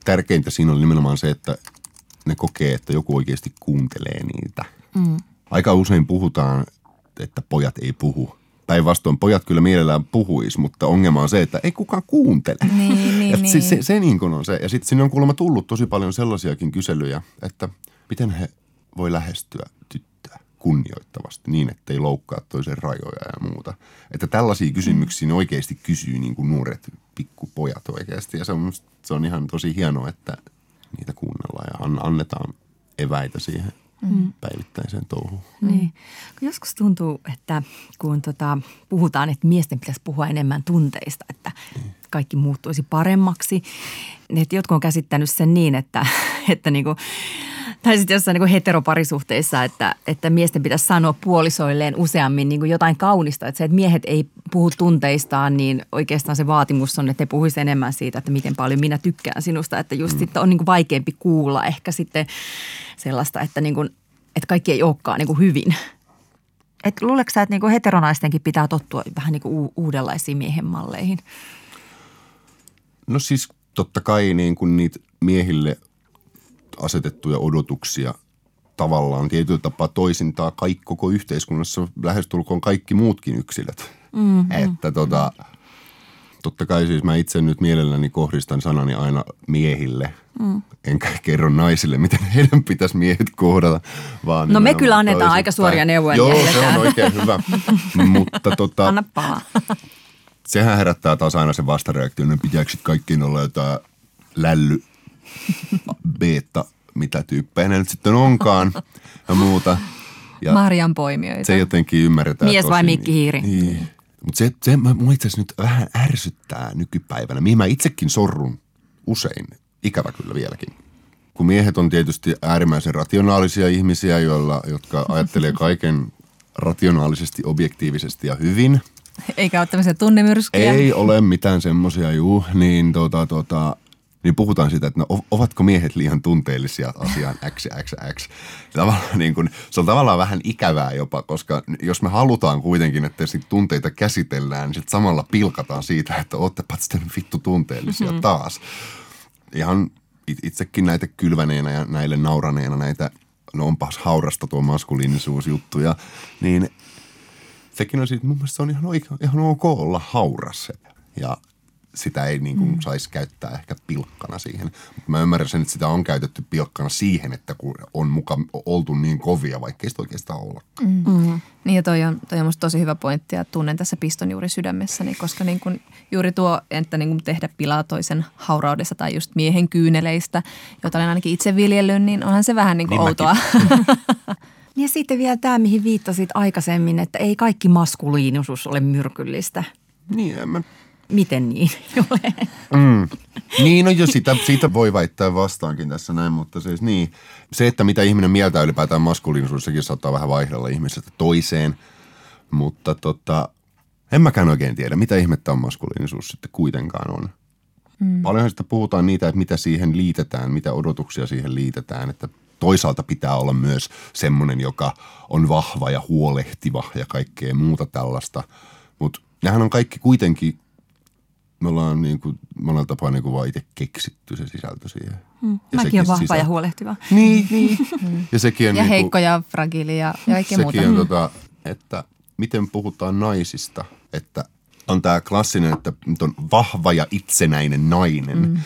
tärkeintä siinä on nimenomaan se, että ne kokee, että joku oikeasti kuuntelee niitä. Mm. Aika usein puhutaan, että pojat ei puhu – päinvastoin pojat kyllä mielellään puhuis, mutta ongelma on se, että ei kukaan kuuntele. Niin, niin. Niin, ja niin. Se, se, se niin kuin on se. Ja sitten sinne on kuulemma tullut tosi paljon sellaisiakin kyselyjä, että miten he voi lähestyä tyttöä kunnioittavasti niin, ettei loukkaa toisen rajoja ja muuta. Että tällaisia kysymyksiä mm. oikeasti kysyy niin kuin nuoret pikkupojat oikeasti. Ja se on, se on ihan tosi hienoa, että niitä kuunnellaan ja an- annetaan eväitä siihen mm. päivittäiseen touhuun. Niin. Joskus tuntuu, että kun tota, puhutaan, että miesten pitäisi puhua enemmän tunteista, että kaikki muuttuisi paremmaksi. Että jotkut on käsittänyt sen niin, että, että niinku, tai sitten jossain niinku heteroparisuhteissa, että, että miesten pitäisi sanoa puolisoilleen useammin niinku jotain kaunista. Että se, että miehet ei puhu tunteistaan, niin oikeastaan se vaatimus on, että he puhuisivat enemmän siitä, että miten paljon minä tykkään sinusta. Että just mm. sitten on niinku vaikeampi kuulla ehkä sitten sellaista, että, niinku, että kaikki ei olekaan niinku hyvin. Et luuletko sä, että niinku heteronaistenkin pitää tottua vähän niinku u- uudenlaisiin miehen malleihin? No siis totta kai niin kuin niitä miehille asetettuja odotuksia tavallaan tietyllä tapaa toisintaa kaikki koko yhteiskunnassa lähestulkoon kaikki muutkin yksilöt. Mm-hmm. Että tota, totta kai siis mä itse nyt mielelläni kohdistan sanani aina miehille, mm. enkä kerro naisille, miten heidän pitäisi miehet kohdata. Vaan No me kyllä annetaan aika suoria neuvoja Joo, se on oikein hyvä. Mutta tota, Anna palaa. Sehän herättää taas aina sen vastareaktion, että pitääkö kaikkiin olla jotain lälly, beta, mitä tyyppejä ne nyt sitten onkaan ja muuta. Ja Marjan poimijoita. se jotenkin ymmärretään Mies tosi vai Mikki Hiiri? Niin. Mutta se, se mä- mua itse nyt vähän ärsyttää nykypäivänä, mihin mä itsekin sorrun usein, ikävä kyllä vieläkin. Kun miehet on tietysti äärimmäisen rationaalisia ihmisiä, joilla, jotka ajattelee kaiken rationaalisesti, objektiivisesti ja hyvin – Eikä ole tämmöisiä tunnemyrskyjä. ei ole mitään semmoisia, juu, niin, tota, tota, niin puhutaan siitä, että no, ovatko miehet liian tunteellisia asiaan X, X, X. Tavallaan, niin kun, se on tavallaan vähän ikävää jopa, koska jos me halutaan kuitenkin, että sit tunteita käsitellään, niin sitten samalla pilkataan siitä, että oottepa sitten vittu tunteellisia taas. Ihan it- itsekin näitä kylväneenä ja näille nauraneena näitä, no onpas haurasta tuo maskuliinisuusjuttuja, niin sekin on siitä, mun mielestä se on ihan, oikein, ihan ok olla hauras. Ja sitä ei niin kuin mm. saisi käyttää ehkä pilkkana siihen. Mutta mä ymmärrän sen, että sitä on käytetty pilkkana siihen, että kun on muka oltu niin kovia, vaikka ei sitä oikeastaan olla. Mm. Niin ja toi on, toi on musta tosi hyvä pointti ja tunnen tässä piston juuri sydämessäni, koska niin kun juuri tuo, että niin kun tehdä pilaa toisen hauraudessa tai just miehen kyyneleistä, jota olen ainakin itse viljellyt, niin onhan se vähän niin kuin Niin outoa. Ja sitten vielä tämä, mihin viittasit aikaisemmin, että ei kaikki maskuliinisuus ole myrkyllistä. Niin, en mä... Miten niin? ole? niin no jo sitä, siitä voi väittää vastaankin tässä näin, mutta siis niin. Se, että mitä ihminen mieltää ylipäätään maskuliinisuus, sekin saattaa vähän vaihdella ihmisestä toiseen. Mutta tota, en mäkään oikein tiedä, mitä ihmettä on maskuliinisuus sitten kuitenkaan on. Mm. Paljonhan sitä puhutaan niitä, että mitä siihen liitetään, mitä odotuksia siihen liitetään, että toisaalta pitää olla myös semmoinen, joka on vahva ja huolehtiva ja kaikkea muuta tällaista. Mutta nehän on kaikki kuitenkin, me ollaan niin kuin, monella tapaa niin kuin vaan itse keksitty se sisältö siihen. Mm. Mäkin on vahva ja huolehtiva. Niin, niin. ja sekin on ja niin kuin, heikko ja fragiili ja, ja kaikkea muuta. sekin on tota, että miten puhutaan naisista, että on tämä klassinen, että nyt on vahva ja itsenäinen nainen, mm.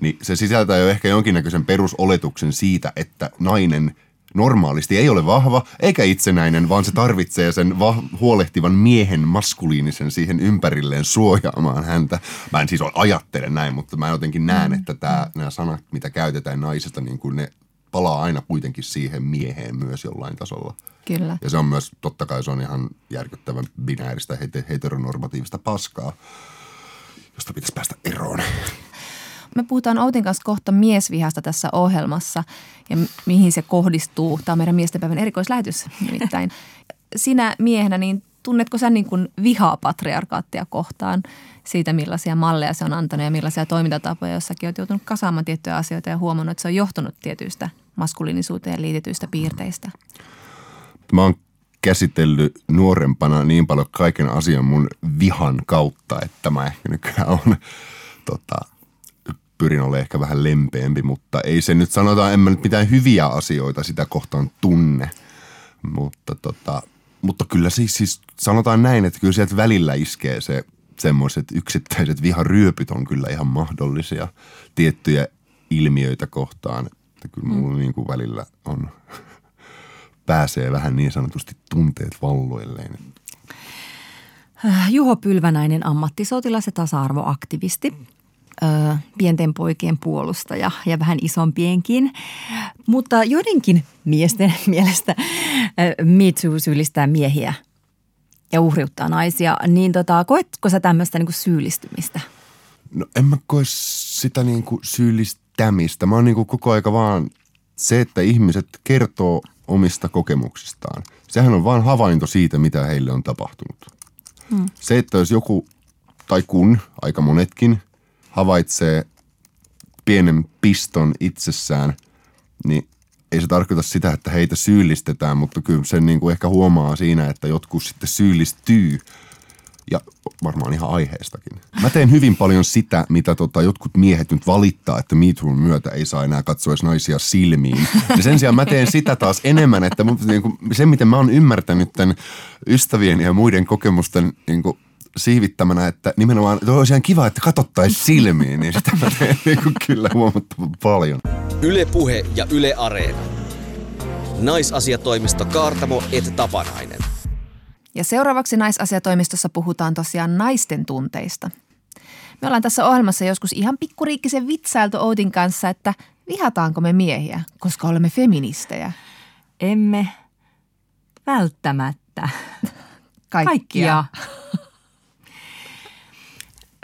Niin se sisältää jo ehkä jonkinnäköisen perusoletuksen siitä, että nainen normaalisti ei ole vahva eikä itsenäinen, vaan se tarvitsee sen va- huolehtivan miehen maskuliinisen siihen ympärilleen suojaamaan häntä. Mä en siis ajattele näin, mutta mä jotenkin näen, Mm. että tää, nämä sanat, mitä käytetään naisesta, niin kuin ne palaa aina kuitenkin siihen mieheen myös jollain tasolla. Kyllä. Ja se on myös, totta kai se on ihan järkyttävän binääristä hete- heteronormatiivista paskaa, josta pitäisi päästä eroon. Me puhutaan Outin kanssa kohta miesvihasta tässä ohjelmassa ja mi- mihin se kohdistuu. Tämä on meidän miestenpäivän erikoislähetys nimittäin. Sinä miehenä, niin tunnetko sä niin kuin vihaa patriarkaattia kohtaan siitä, millaisia malleja se on antanut ja millaisia toimintatapoja, jossakin olet joutunut kasaamaan tiettyjä asioita ja huomannut, että se on johtunut tietyistä maskuliinisuuteen liitetyistä piirteistä? Mä oon käsitellyt nuorempana niin paljon kaiken asian mun vihan kautta, että mä ehkä nykyään on, tota, pyrin olemaan ehkä vähän lempeämpi, mutta ei se nyt sanotaan, en mä nyt mitään hyviä asioita sitä kohtaan tunne. Mutta, tota, mutta kyllä siis, siis sanotaan näin, että kyllä sieltä välillä iskee se semmoiset yksittäiset viharyöpyt on kyllä ihan mahdollisia tiettyjä ilmiöitä kohtaan. Että kyllä mulla mm. niin kuin välillä on, pääsee vähän niin sanotusti tunteet valloilleen. Juho Pylvänäinen, ammattisotilas ja tasa-arvoaktivisti, ö, pienten poikien puolustaja ja vähän isompienkin. Mutta joidenkin miesten mielestä Me Too syyllistää miehiä ja uhriuttaa naisia. Niin tota, koetko sä tämmöistä niin syyllistymistä? No en mä koe sitä niin kuin syyllistämistä. Mä oon niin kuin koko aika vaan se, että ihmiset kertoo omista kokemuksistaan. Sehän on vain havainto siitä, mitä heille on tapahtunut. Hmm. Se, että jos joku, tai kun, aika monetkin, havaitsee pienen piston itsessään, niin ei se tarkoita sitä, että heitä syyllistetään, mutta kyllä sen niin kuin ehkä huomaa siinä, että jotkut sitten syyllistyy ja varmaan ihan aiheestakin. Mä teen hyvin paljon sitä, mitä tota, jotkut miehet nyt valittaa, että MeToon myötä ei saa enää katsoa edes naisia silmiin. Ja sen sijaan mä teen sitä taas enemmän, että niin kuin, se miten mä oon ymmärtänyt tämän ystävien ja muiden kokemusten niin kuin, siivittämänä, että nimenomaan että olisi ihan kiva, että katsottaisiin silmiin, niin sitä mä teen niin kuin, kyllä huomattavan paljon. Yle Puhe ja Yle Areena. Naisasiatoimisto Kaartamo et Tapanainen. Ja seuraavaksi naisasiatoimistossa puhutaan tosiaan naisten tunteista. Me ollaan tässä ohjelmassa joskus ihan pikkuriikkisen vitsailtu Outin kanssa, että vihataanko me miehiä, koska olemme feministejä. Emme välttämättä. Kaikkia. Kaikkia.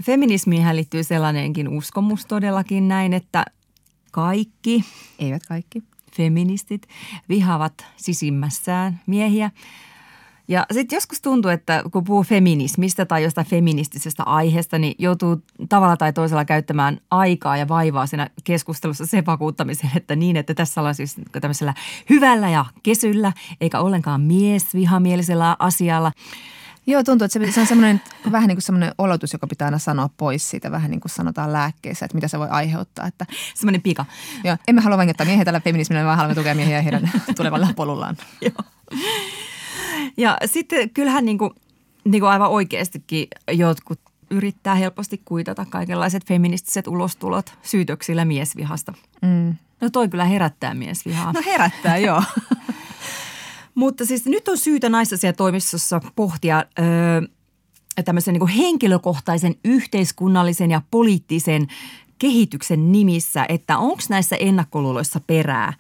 Feminismiin liittyy sellainenkin uskomus todellakin näin, että kaikki, Eivät kaikki. feministit, vihaavat sisimmässään miehiä. Ja sitten joskus tuntuu, että kun puhuu feminismistä tai jostain feministisestä aiheesta, niin joutuu tavalla tai toisella käyttämään aikaa ja vaivaa siinä keskustelussa sen vakuuttamiseen, että niin, että tässä ollaan siis tämmöisellä hyvällä ja kesyllä, eikä ollenkaan miesvihamielisellä asialla. Joo, tuntuu, että se, se on semmoinen, vähän niin kuin semmoinen olotus, joka pitää aina sanoa pois siitä, vähän niin kuin sanotaan lääkkeissä, että mitä se voi aiheuttaa. Että, Semmoinen pika. joo, emme halua vain miehiä tällä feminismillä, vaan haluamme tukea miehiä heidän tulevalla polullaan. Joo. Ja sitten kyllähän niin kuin, niin kuin aivan oikeastikin jotkut yrittää helposti kuitata kaikenlaiset feministiset ulostulot syytöksillä miesvihasta. Mm. No toi kyllä herättää miesvihaa. No herättää, joo. Mutta siis nyt on syytä naisasiatoimistossa pohtia öö, tämmöisen niin henkilökohtaisen yhteiskunnallisen ja poliittisen kehityksen nimissä, että onko näissä ennakkoluuloissa perää,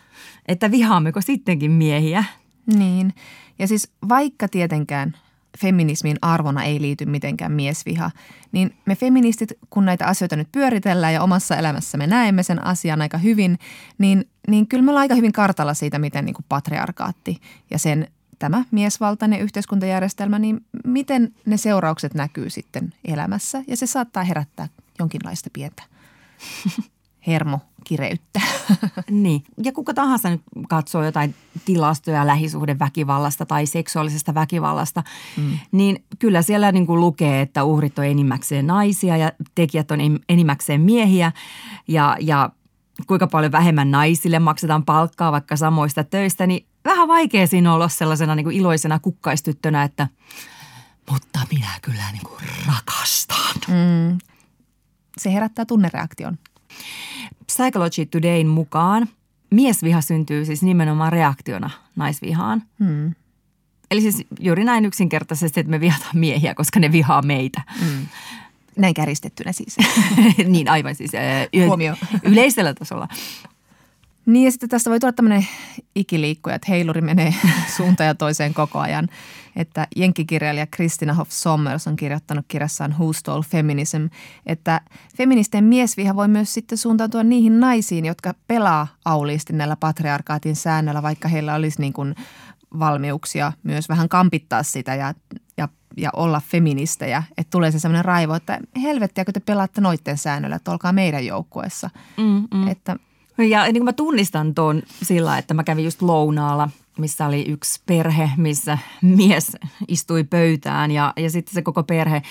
että vihaammeko sittenkin miehiä? Niin. Ja siis vaikka tietenkään feminismin arvona ei liity mitenkään miesviha, niin me feministit, kun näitä asioita nyt pyöritellään ja omassa elämässämme näemme sen asian aika hyvin, niin, niin kyllä me ollaan aika hyvin kartalla siitä, miten niin kuin patriarkaatti ja sen tämä miesvaltainen yhteiskuntajärjestelmä, niin miten ne seuraukset näkyy sitten elämässä. Ja se saattaa herättää jonkinlaista pientä hermokireyttä. Niin. Ja kuka tahansa nyt katsoo jotain tilastoja lähisuhdeväkivallasta tai seksuaalisesta väkivallasta, mm. niin kyllä siellä niin kuin lukee, että uhrit on enimmäkseen naisia ja tekijät on enimmäkseen miehiä ja, ja kuinka paljon vähemmän naisille maksetaan palkkaa vaikka samoista töistä, niin vähän vaikea siinä olla sellaisena niin kuin iloisena kukkaistyttönä, että mutta minä kyllä niin kuin rakastan. Mm. Se herättää tunnereaktion. Psychology Todayn mukaan miesviha syntyy siis nimenomaan reaktiona naisvihaan. Mm. Eli siis juuri näin yksinkertaisesti, että me vihataan miehiä, koska ne vihaa meitä. Mm. Näin käristettynä siis. niin aivan siis Huomio. yleisellä tasolla. Niin ja sitten tästä voi tulla tämmöinen ikiliikkuja, että heiluri menee suuntaan ja toiseen koko ajan. Että jenkkikirjailija Kristina Hoff Sommers on kirjoittanut kirjassaan Who Stole Feminism, että feministen miesviha voi myös sitten suuntautua niihin naisiin, jotka pelaa auliisti näillä patriarkaatin säännöillä, vaikka heillä olisi niin kuin valmiuksia myös vähän kampittaa sitä ja, ja, ja olla feministejä. Että tulee se sellainen raivo, että helvettiä, kun te pelaatte noitten säännöillä, että olkaa meidän joukkueessa. Mm, mm. Että Ja niin kuin mä tunnistan tuon sillä, että mä kävin just lounaalla, missä oli yksi perhe, missä mies istui pöytään ja, ja sitten se koko perhe,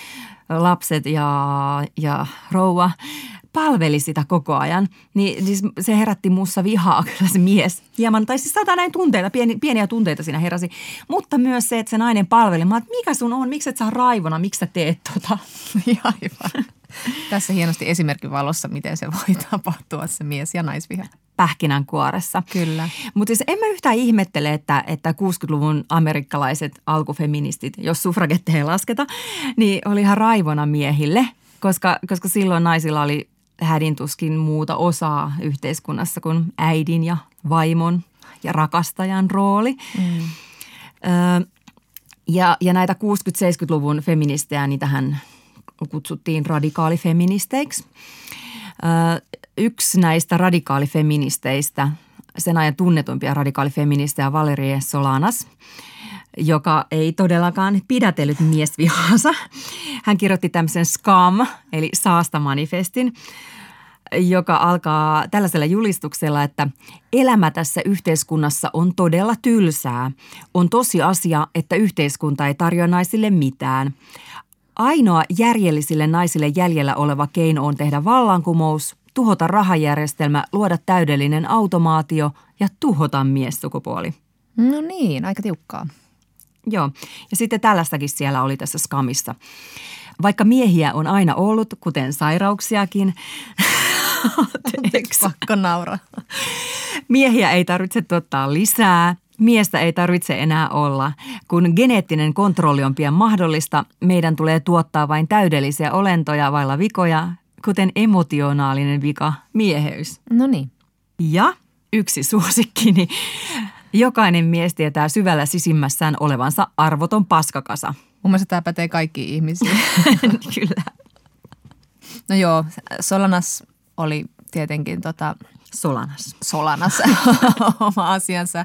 lapset ja, ja rouva palveli sitä koko ajan, niin siis se herätti muussa vihaa kyllä se mies. Hieman, tai siis saattaa näin tunteita, pieni, pieniä tunteita siinä heräsi. Mutta myös se, että se nainen palveli. Mä että mikä sun on, miksi et saa raivona, miksi sä teet tota? Aivan. Tässä hienosti esimerkin valossa, miten se voi tapahtua, se mies- ja naisviha. Pähkinänkuoressa. Kyllä. Mutta siis en mä yhtään ihmettele, että, että 60-luvun amerikkalaiset alkufeministit, jos suffragetteja ei lasketa, niin oli ihan raivona miehille, koska, koska silloin naisilla oli hädintuskin muuta osaa yhteiskunnassa kuin äidin ja vaimon ja rakastajan rooli. Mm. Öö, ja, ja näitä 60-70-luvun feministejä, niin tähän kutsuttiin radikaalifeministeiksi. Yksi näistä radikaalifeministeistä, sen ajan tunnetumpia radikaalifeministejä Valerie Solanas, joka ei todellakaan pidätellyt miesvihansa. Hän kirjoitti tämmöisen SCAM, eli saastamanifestin, joka alkaa tällaisella julistuksella, että elämä tässä yhteiskunnassa on todella tylsää. On tosi asia, että yhteiskunta ei tarjoa naisille mitään. Ainoa järjellisille naisille jäljellä oleva keino on tehdä vallankumous, tuhota rahajärjestelmä, luoda täydellinen automaatio ja tuhota miessukupuoli. No niin, aika tiukkaa. Joo, ja sitten tällaistakin siellä oli tässä skamissa. Vaikka miehiä on aina ollut, kuten sairauksiakin, Pakko naura. Miehiä ei tarvitse tuottaa lisää, Miestä ei tarvitse enää olla. Kun geneettinen kontrolli on pian mahdollista, meidän tulee tuottaa vain täydellisiä olentoja vailla vikoja, kuten emotionaalinen vika, mieheys. No niin. Ja yksi suosikkini. Jokainen mies tietää syvällä sisimmässään olevansa arvoton paskakasa. Mun mielestä tämä pätee kaikki ihmisiin. Kyllä. No joo, Solanas oli tietenkin tota, Solanas. Solanas oma asiansa.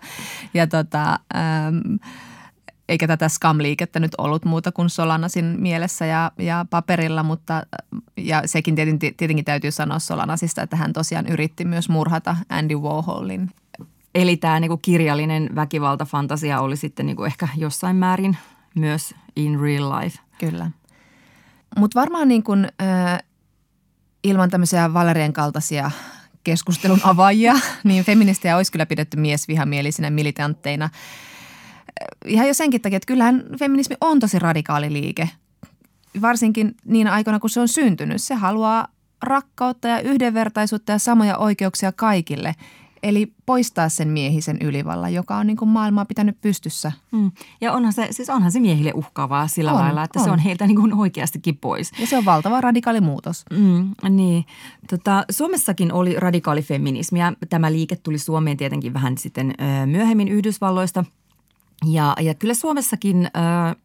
Ja tota, äm, eikä tätä Scam-liikettä nyt ollut muuta kuin Solanasin mielessä ja, ja paperilla, mutta ja sekin tietenkin, tietenkin täytyy sanoa Solanasista, että hän tosiaan yritti myös murhata Andy Warholin. Eli tämä niinku kirjallinen väkivaltafantasia oli sitten niinku ehkä jossain määrin myös in real life. Kyllä. Mutta varmaan niin kun, äh, ilman tämmöisiä Valerien kaltaisia keskustelun avaajia, niin feministejä olisi kyllä pidetty miesvihamielisinä militantteina. Ihan jo senkin takia, että kyllähän feminismi on tosi radikaali liike. Varsinkin niin aikoina, kun se on syntynyt. Se haluaa rakkautta ja yhdenvertaisuutta ja samoja oikeuksia kaikille – Eli poistaa sen miehisen ylivalla, joka on niin kuin maailmaa pitänyt pystyssä. Mm. Ja onhan se, siis onhan se miehille uhkaavaa sillä on, lailla, että on. se on heiltä niin kuin oikeastikin pois. Ja se on valtava radikaali muutos. Mm, niin. Tota, Suomessakin oli radikaali feminismi ja tämä liike tuli Suomeen tietenkin vähän sitten ö, myöhemmin Yhdysvalloista. Ja, ja kyllä Suomessakin... Ö,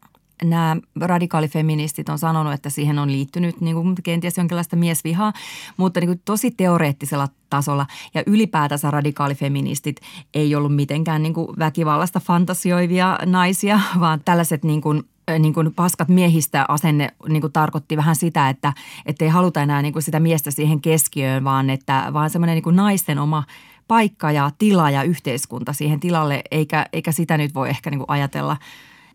nämä radikaalifeministit on sanonut, että siihen on liittynyt niin kuin kenties jonkinlaista miesvihaa, mutta niin kuin tosi teoreettisella tasolla. Ja ylipäätänsä radikaalifeministit ei ollut mitenkään niin kuin väkivallasta fantasioivia naisia, vaan tällaiset niin kuin niin kuin paskat miehistä asenne niin kuin tarkoitti vähän sitä, että ei haluta enää niin kuin sitä miestä siihen keskiöön, vaan, että, vaan semmoinen niin kuin naisten oma paikka ja tila ja yhteiskunta siihen tilalle, eikä, eikä sitä nyt voi ehkä niin kuin ajatella –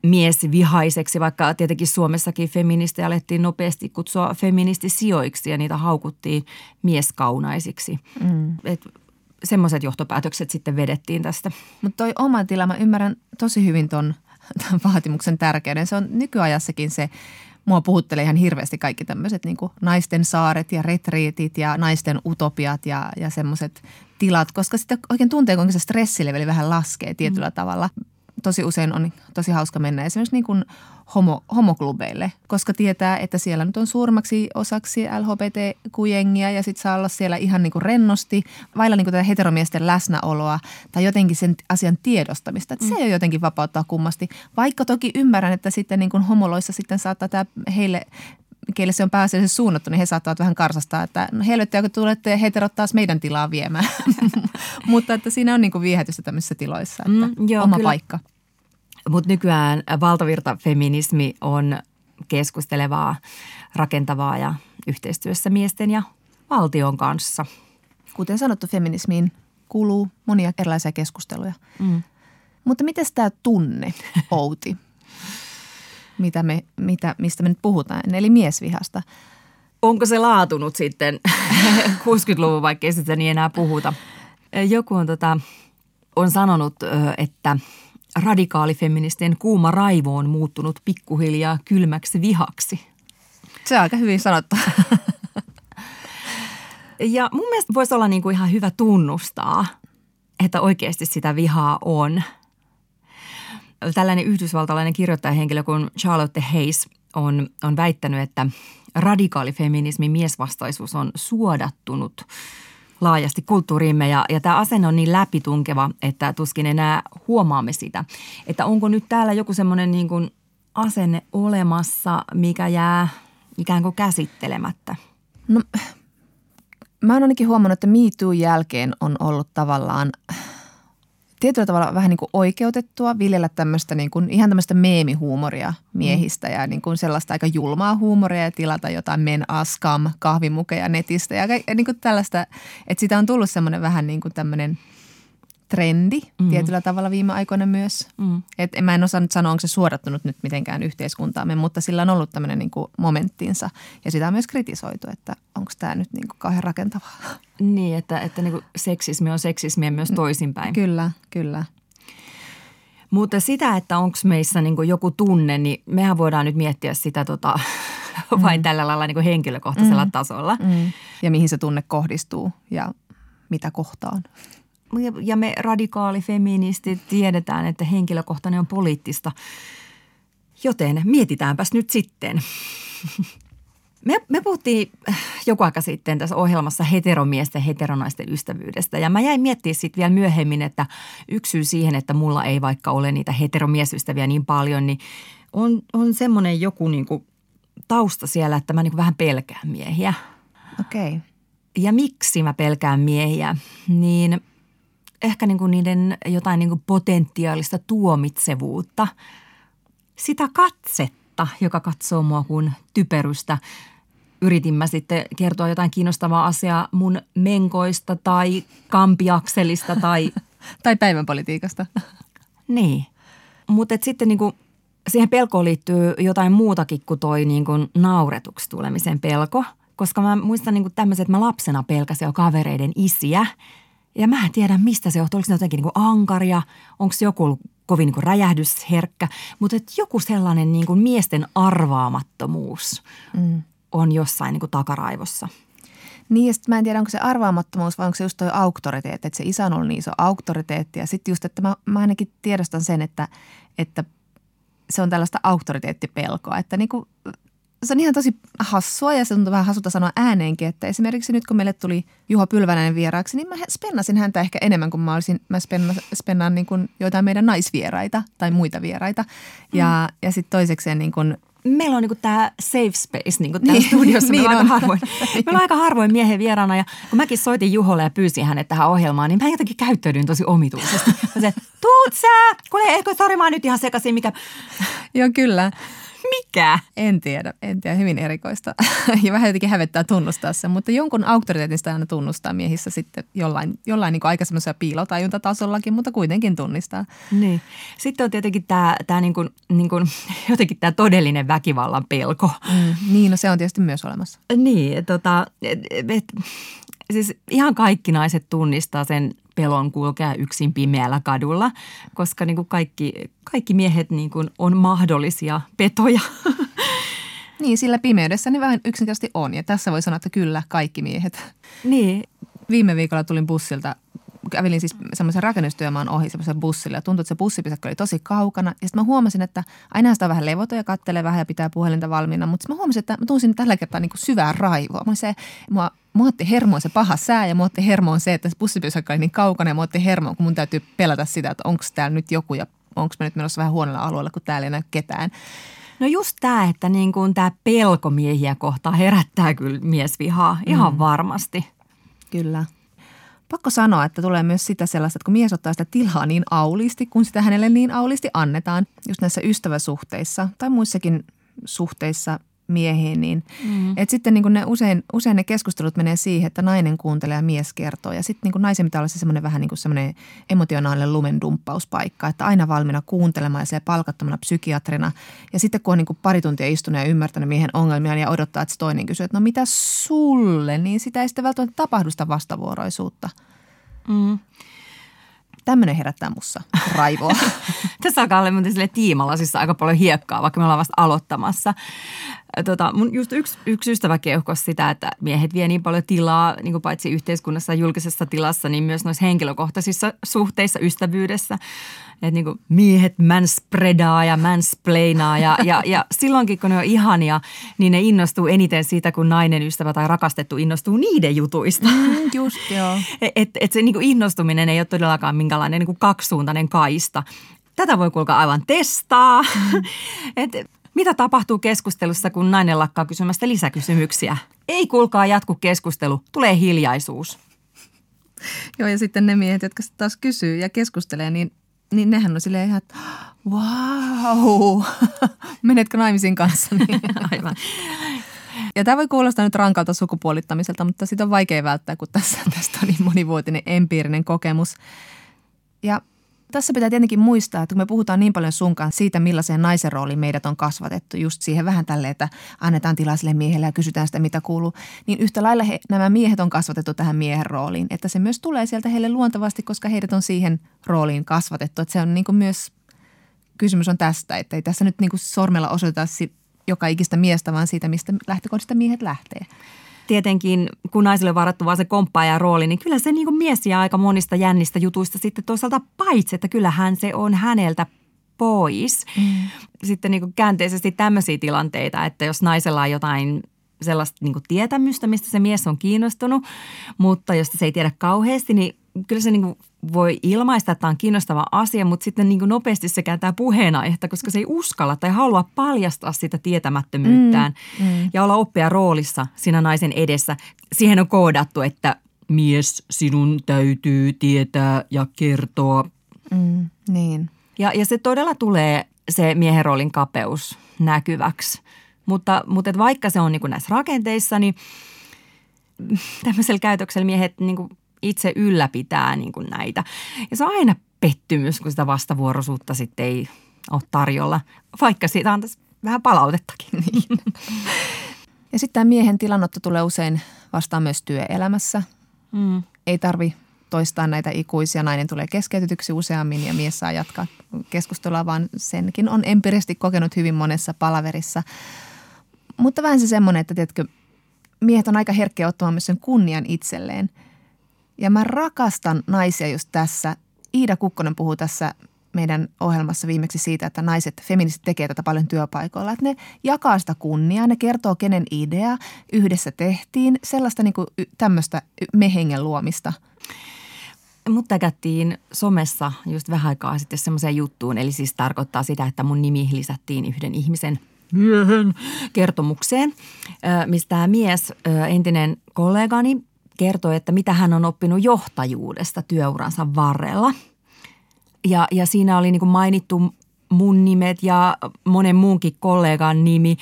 miesvihaiseksi, vaikka tietenkin Suomessakin feministejä alettiin nopeasti kutsua feministisijoiksi ja niitä haukuttiin mieskaunaisiksi. Mm. semmoiset johtopäätökset sitten vedettiin tästä. Mutta toi oma tila, mä ymmärrän tosi hyvin ton, ton vaatimuksen tärkeyden. Se on nykyajassakin se, mua puhuttelee ihan hirveästi kaikki tämmöiset niin naisten saaret ja retriitit ja naisten utopiat ja, ja semmoiset tilat, koska sitten oikein tuntee, kuinka se stressileveli vähän laskee tietyllä mm. tavalla tosi usein on tosi hauska mennä esimerkiksi niin kuin homo, homoklubeille, koska tietää, että siellä nyt on suurimmaksi osaksi LHBTQ-jengiä ja sitten saa olla siellä ihan niin kuin rennosti, vailla niin kuin tätä heteromiesten läsnäoloa tai jotenkin sen asian tiedostamista. Että mm. se ei jotenkin vapauttaa kummasti, vaikka toki ymmärrän, että sitten niin kuin homoloissa sitten saattaa tämä heille keille se on pääasiallisesti suunnattu, niin he saattavat vähän karsastaa, että no helvettiä, kun tulette heterot taas meidän tilaa viemään. Mutta että siinä on niin kuin viehätystä tämmöisissä tiloissa, että mm, joo, oma kyllä. paikka. Mutta nykyään valtavirtafeminismi on keskustelevaa, rakentavaa ja yhteistyössä miesten ja valtion kanssa. Kuten sanottu, feminismiin kuuluu monia erilaisia keskusteluja. Mm. Mutta miten tämä tunne, Outi, mitä me, mitä, mistä me nyt puhutaan, eli miesvihasta? onko se laatunut sitten 60-luvun, vaikka ei sitä niin enää puhuta. Joku on, tota, on sanonut, että radikaalifeministien kuuma raivo on muuttunut pikkuhiljaa kylmäksi vihaksi. Se on aika hyvin sanottu. Ja mun mielestä voisi olla niin kuin ihan hyvä tunnustaa, että oikeasti sitä vihaa on. Tällainen yhdysvaltalainen kirjoittajahenkilö kuin Charlotte Hayes on, on väittänyt, että radikaalifeminismin miesvastaisuus on suodattunut laajasti kulttuuriimme ja, ja tämä asenne on niin läpitunkeva, että tuskin enää huomaamme sitä. Että onko nyt täällä joku semmoinen niin kuin asenne olemassa, mikä jää ikään kuin käsittelemättä? No mä oon ainakin huomannut, että Me jälkeen on ollut tavallaan tietyllä tavalla vähän niin kuin oikeutettua viljellä tämmöistä niin kuin, ihan tämmöistä meemihuumoria miehistä mm. ja niin kuin sellaista aika julmaa huumoria ja tilata jotain men askam kahvimukeja netistä ja, ja niin kuin tällaista, että siitä on tullut semmoinen vähän niin kuin tämmöinen – trendi mm. tietyllä tavalla viime aikoina myös. Mm. Et mä en osaa nyt sanoa, onko se suodattunut nyt mitenkään yhteiskuntaamme, mutta sillä on ollut tämmöinen niin momenttinsa. Ja sitä on myös kritisoitu, että onko tämä nyt niin kuin kauhean rakentavaa. Niin, että, että niin kuin seksismi on seksismiä myös toisinpäin. Kyllä, kyllä. Mutta sitä, että onko meissä niin joku tunne, niin mehän voidaan nyt miettiä sitä tota, vain mm. tällä lailla niin henkilökohtaisella mm. tasolla. Mm. Ja mihin se tunne kohdistuu ja mitä kohtaan ja me radikaalifeministit tiedetään, että henkilökohtainen on poliittista. Joten mietitäänpäs nyt sitten. Me, me puhuttiin joku aika sitten tässä ohjelmassa heteromiesten heteronaisten ystävyydestä ja mä jäin miettimään sitten vielä myöhemmin, että yksi syy siihen, että mulla ei vaikka ole niitä heteromiesystäviä niin paljon, niin on, on semmoinen joku niinku tausta siellä, että mä niinku vähän pelkään miehiä. Okei. Okay. Ja miksi mä pelkään miehiä, niin – ehkä niin kuin niiden jotain niin kuin potentiaalista tuomitsevuutta, sitä katsetta, joka katsoo mua kuin typerystä. Yritin mä sitten kertoa jotain kiinnostavaa asiaa mun menkoista tai kampiakselista tai... tai päivänpolitiikasta. niin. Mutta sitten niin kuin siihen pelkoon liittyy jotain muutakin kuin toi niin kuin nauretuksi tulemisen pelko. Koska mä muistan niin tämmöiset, että mä lapsena pelkäsin jo kavereiden isiä – ja mä en tiedä, mistä se johtuu. Oliko se jotenkin niin kuin ankaria, onko se joku ollut kovin niin kuin räjähdysherkkä. Mutta että joku sellainen niin kuin miesten arvaamattomuus mm. on jossain niin kuin takaraivossa. Niin ja sitten mä en tiedä, onko se arvaamattomuus vai onko se just toi auktoriteetti, että se isä on ollut niin iso auktoriteetti. Ja sitten just, että mä, mä ainakin tiedostan sen, että, että se on tällaista auktoriteettipelkoa, että niin kuin se on ihan tosi hassua ja se tuntuu vähän hassulta sanoa ääneenkin, että esimerkiksi nyt kun meille tuli Juho Pylvänen vieraaksi, niin mä spennasin häntä ehkä enemmän kuin mä olisin, mä spenna, spennaan niin kuin joitain meidän naisvieraita tai muita vieraita. Ja, mm. ja sitten toisekseen niin kuin meillä on niinku tämä safe space niinku täällä niin, studiossa. niin meillä, on. Aika harvoin, meillä on aika harvoin miehen vieraana ja kun mäkin soitin Juholle ja pyysin hänet tähän ohjelmaan, niin mä jotenkin käyttäydyin tosi omituisesti. Mä tuut sä! Kuule, eikö, sori, mä oon nyt ihan sekaisin, mikä... Joo, kyllä. Mikä? En tiedä, en tiedä, hyvin erikoista. ja vähän jotenkin hävettää tunnustaa se, mutta jonkun auktoriteetin sitä aina tunnustaa miehissä sitten jollain, jollain niin aika semmoisella piilotajuntatasollakin, mutta kuitenkin tunnistaa. Niin. Sitten on tietenkin tämä, tämä niin kuin, niin kuin, jotenkin tämä todellinen väkivallan pelko. Mm, niin, no se on tietysti myös olemassa. Niin, tota, et, et, siis ihan kaikki naiset tunnistaa sen pelon kulkea yksin pimeällä kadulla, koska niin kuin kaikki, kaikki miehet niin kuin on mahdollisia petoja. Niin, sillä pimeydessä niin vähän yksinkertaisesti on. Ja tässä voi sanoa, että kyllä, kaikki miehet. Niin. Viime viikolla tulin bussilta kävelin siis semmoisen rakennustyömaan ohi semmoisen bussilla ja tuntui, että se bussipysäkkä oli tosi kaukana. Ja sitten mä huomasin, että aina sitä on vähän levoton ja kattelee vähän ja pitää puhelinta valmiina. Mutta mä huomasin, että mä tunsin tällä kertaa niin kuin syvää raivoa. Mä se, mua, mua otti hermoon se paha sää ja mua otti hermoon se, että se bussipysäkkä oli niin kaukana ja mua otti hermoon, kun mun täytyy pelätä sitä, että onko täällä nyt joku ja onko mä nyt menossa vähän huonolla alueella, kun täällä ei näy ketään. No just tämä, että niin kuin tämä pelko miehiä kohtaa herättää kyllä miesvihaa ihan mm. varmasti. Kyllä pakko sanoa, että tulee myös sitä sellaista, että kun mies ottaa sitä tilaa niin aulisti, kun sitä hänelle niin aulisti annetaan, just näissä ystäväsuhteissa tai muissakin suhteissa, miehiin, niin mm. et sitten niin ne usein, usein ne keskustelut menee siihen, että nainen kuuntelee ja mies kertoo. Ja sitten niin naisen pitää olla se semmoinen vähän niin kuin semmoinen emotionaalinen lumendumppauspaikka, että aina valmiina kuuntelemaan ja se palkattomana psykiatrina. Ja sitten kun on niin kuin pari tuntia istunut ja ymmärtänyt miehen ongelmia ja odottaa, että se toinen kysyy, että no mitä sulle, niin sitä ei sitten välttämättä tapahdu sitä vastavuoroisuutta. Mm tämmöinen herättää mussa raivoa. Tässä alkaa olla muuten tiimalla siis aika paljon hiekkaa, vaikka me ollaan vasta aloittamassa. Tota, mun just yksi, yksi ystävä keuhkosi sitä, että miehet vie niin paljon tilaa, niin kuin paitsi yhteiskunnassa ja julkisessa tilassa, niin myös noissa henkilökohtaisissa suhteissa, ystävyydessä. Että niin kuin miehet manspreadaa ja mansplainaa ja, ja, ja silloinkin kun ne on ihania, niin ne innostuu eniten siitä, kun nainen ystävä tai rakastettu innostuu niiden jutuista. Mm, just joo. Et, et se niin kuin innostuminen ei ole todellakaan minkälainen niin kuin kaksisuuntainen kaista. Tätä voi kuulkaa aivan testaa. Mm. Et mitä tapahtuu keskustelussa, kun nainen lakkaa kysymästä lisäkysymyksiä? Ei kuulkaa jatku keskustelu, tulee hiljaisuus. Joo, ja sitten ne miehet, jotka taas kysyy ja keskustelee, niin, niin nehän on silleen ihan, wow, menetkö naimisiin kanssa? Niin. Aivan. Ja tämä voi kuulostaa nyt rankalta sukupuolittamiselta, mutta sitä on vaikea välttää, kun tässä, tästä on niin monivuotinen empiirinen kokemus. Ja tässä pitää tietenkin muistaa, että kun me puhutaan niin paljon sunkaan siitä, millaiseen naisen rooliin meidät on kasvatettu, just siihen vähän tälle, että annetaan tilaa sille miehelle ja kysytään sitä, mitä kuuluu, niin yhtä lailla he, nämä miehet on kasvatettu tähän miehen rooliin. Että se myös tulee sieltä heille luontevasti, koska heidät on siihen rooliin kasvatettu. Että se on niin kuin myös, kysymys on tästä, että ei tässä nyt niin kuin sormella osoiteta joka ikistä miestä, vaan siitä, mistä lähtökohdista miehet lähtee tietenkin, kun naisille on varattu vaan se komppaaja rooli, niin kyllä se niin kuin mies jää aika monista jännistä jutuista sitten toisaalta paitsi, että kyllähän se on häneltä pois. Mm. Sitten niin kuin käänteisesti tämmöisiä tilanteita, että jos naisella on jotain sellaista niin tietämystä, mistä se mies on kiinnostunut, mutta jos se ei tiedä kauheasti, niin kyllä se niin kuin voi ilmaista, että tämä on kiinnostava asia, mutta sitten niin kuin nopeasti se kääntää puheenaihetta, koska se ei uskalla tai halua paljastaa sitä tietämättömyyttään mm, mm. ja olla oppia roolissa siinä naisen edessä. Siihen on koodattu, että mies, sinun täytyy tietää ja kertoa. Mm, niin. Ja, ja se todella tulee se miehen roolin kapeus näkyväksi. Mutta, mutta et vaikka se on niin kuin näissä rakenteissa, niin tämmöisellä käytöksellä miehet niin kuin itse ylläpitää niin kuin näitä. Ja se on aina pettymys, kun sitä vastavuoroisuutta sitten ei ole tarjolla, vaikka siitä antaisi vähän palautettakin. Niin. Ja sitten tämä miehen tilannotto tulee usein vastaan myös työelämässä. Mm. Ei tarvi toistaa näitä ikuisia. Nainen tulee keskeytetyksi useammin ja mies saa jatkaa keskustelua, vaan senkin on empiirisesti kokenut hyvin monessa palaverissa. Mutta vähän se semmoinen, että tiedätkö, miehet on aika herkkiä ottamaan myös sen kunnian itselleen – ja mä rakastan naisia just tässä. Iida Kukkonen puhuu tässä meidän ohjelmassa viimeksi siitä, että naiset, feministit tekee tätä paljon työpaikoilla. Että ne jakaa sitä kunniaa, ne kertoo kenen idea yhdessä tehtiin. Sellaista niin kuin tämmöistä mehengen luomista. Mutta kättiin somessa just vähän aikaa sitten semmoiseen juttuun. Eli siis tarkoittaa sitä, että mun nimi lisättiin yhden ihmisen miehen kertomukseen, mistä mies, entinen kollegani, kertoi, että mitä hän on oppinut johtajuudesta työuransa varrella. Ja, ja siinä oli niin mainittu mun nimet ja monen muunkin kollegan nimi.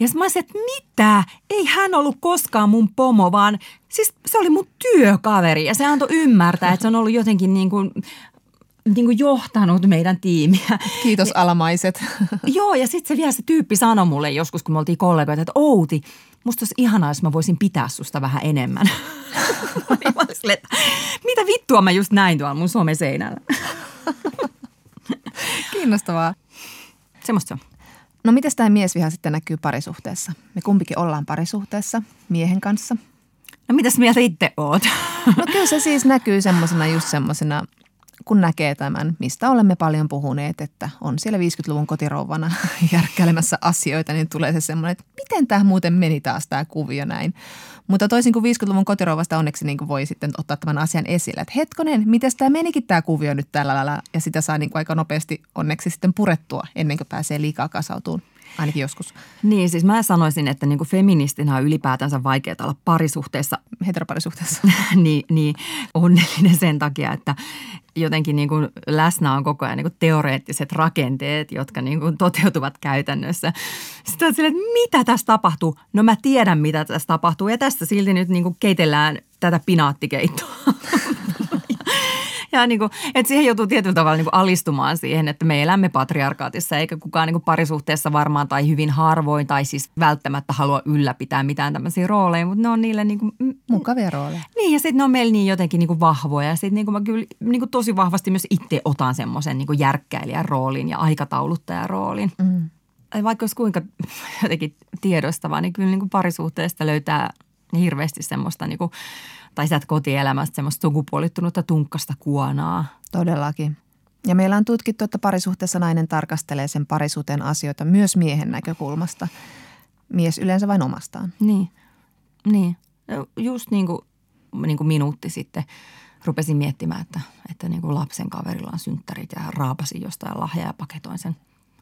Ja mä olisin, että mitä? Ei hän ollut koskaan mun pomo, vaan siis se oli mun työkaveri. Ja se antoi ymmärtää, että se on ollut jotenkin niin kuin niin kuin johtanut meidän tiimiä. Kiitos alamaiset. Joo, ja sitten se vielä se tyyppi sanoi mulle joskus, kun me oltiin kollegoita, että Outi, musta olisi ihanaa, jos mä voisin pitää susta vähän enemmän. mitä vittua mä just näin tuolla mun someseinällä. Kiinnostavaa. Semmosta se on. No miten tämä miesviha sitten näkyy parisuhteessa? Me kumpikin ollaan parisuhteessa miehen kanssa. No mitäs mieltä itse oot? No kyllä se siis näkyy semmoisena just semmoisena kun näkee tämän, mistä olemme paljon puhuneet, että on siellä 50-luvun kotirouvana järkkäilemässä asioita, niin tulee se semmoinen, että miten tämä muuten meni taas tämä kuvio näin. Mutta toisin kuin 50-luvun kotirouvasta onneksi niin voi sitten ottaa tämän asian esille, että hetkonen, miten tämä menikin tämä kuvio nyt tällä lailla ja sitä saa niin aika nopeasti onneksi sitten purettua ennen kuin pääsee liikaa kasautuun ainakin joskus. Niin, siis mä sanoisin, että niin kuin feministinä on ylipäätänsä vaikeaa olla parisuhteessa. Heteroparisuhteessa. niin, niin, onnellinen sen takia, että jotenkin niin kuin läsnä on koko ajan niin kuin teoreettiset rakenteet, jotka niin kuin toteutuvat käytännössä. Sitten on silleen, että mitä tässä tapahtuu? No mä tiedän, mitä tässä tapahtuu ja tässä silti nyt niin kuin keitellään tätä pinaattikeittoa. ja niin kuin, että siihen joutuu tietyllä tavalla niin kuin alistumaan siihen, että me elämme patriarkaatissa eikä kukaan niin kuin parisuhteessa varmaan tai hyvin harvoin tai siis välttämättä halua ylläpitää mitään tämmöisiä rooleja, mutta ne on niille niin kuin, Mukavia rooleja. niin ja sitten ne on meillä niin jotenkin niin kuin vahvoja ja sitten niin kuin mä kyllä niin kuin tosi vahvasti myös itse otan semmoisen niin kuin järkkäilijän roolin ja aikatauluttajan roolin. Mm. Vaikka olisi kuinka jotenkin tiedostavaa, niin kyllä niin kuin parisuhteesta löytää hirveästi semmoista niin kuin, tai sieltä kotielämästä semmoista sukupuolittunutta tunkkasta kuonaa. Todellakin. Ja meillä on tutkittu, että parisuhteessa nainen tarkastelee sen parisuhteen asioita myös miehen näkökulmasta. Mies yleensä vain omastaan. Niin, niin. Just niin kuin, niin kuin minuutti sitten rupesin miettimään, että, että niin kuin lapsen kaverilla on synttärit ja raapasin jostain lahjaa ja paketoin sen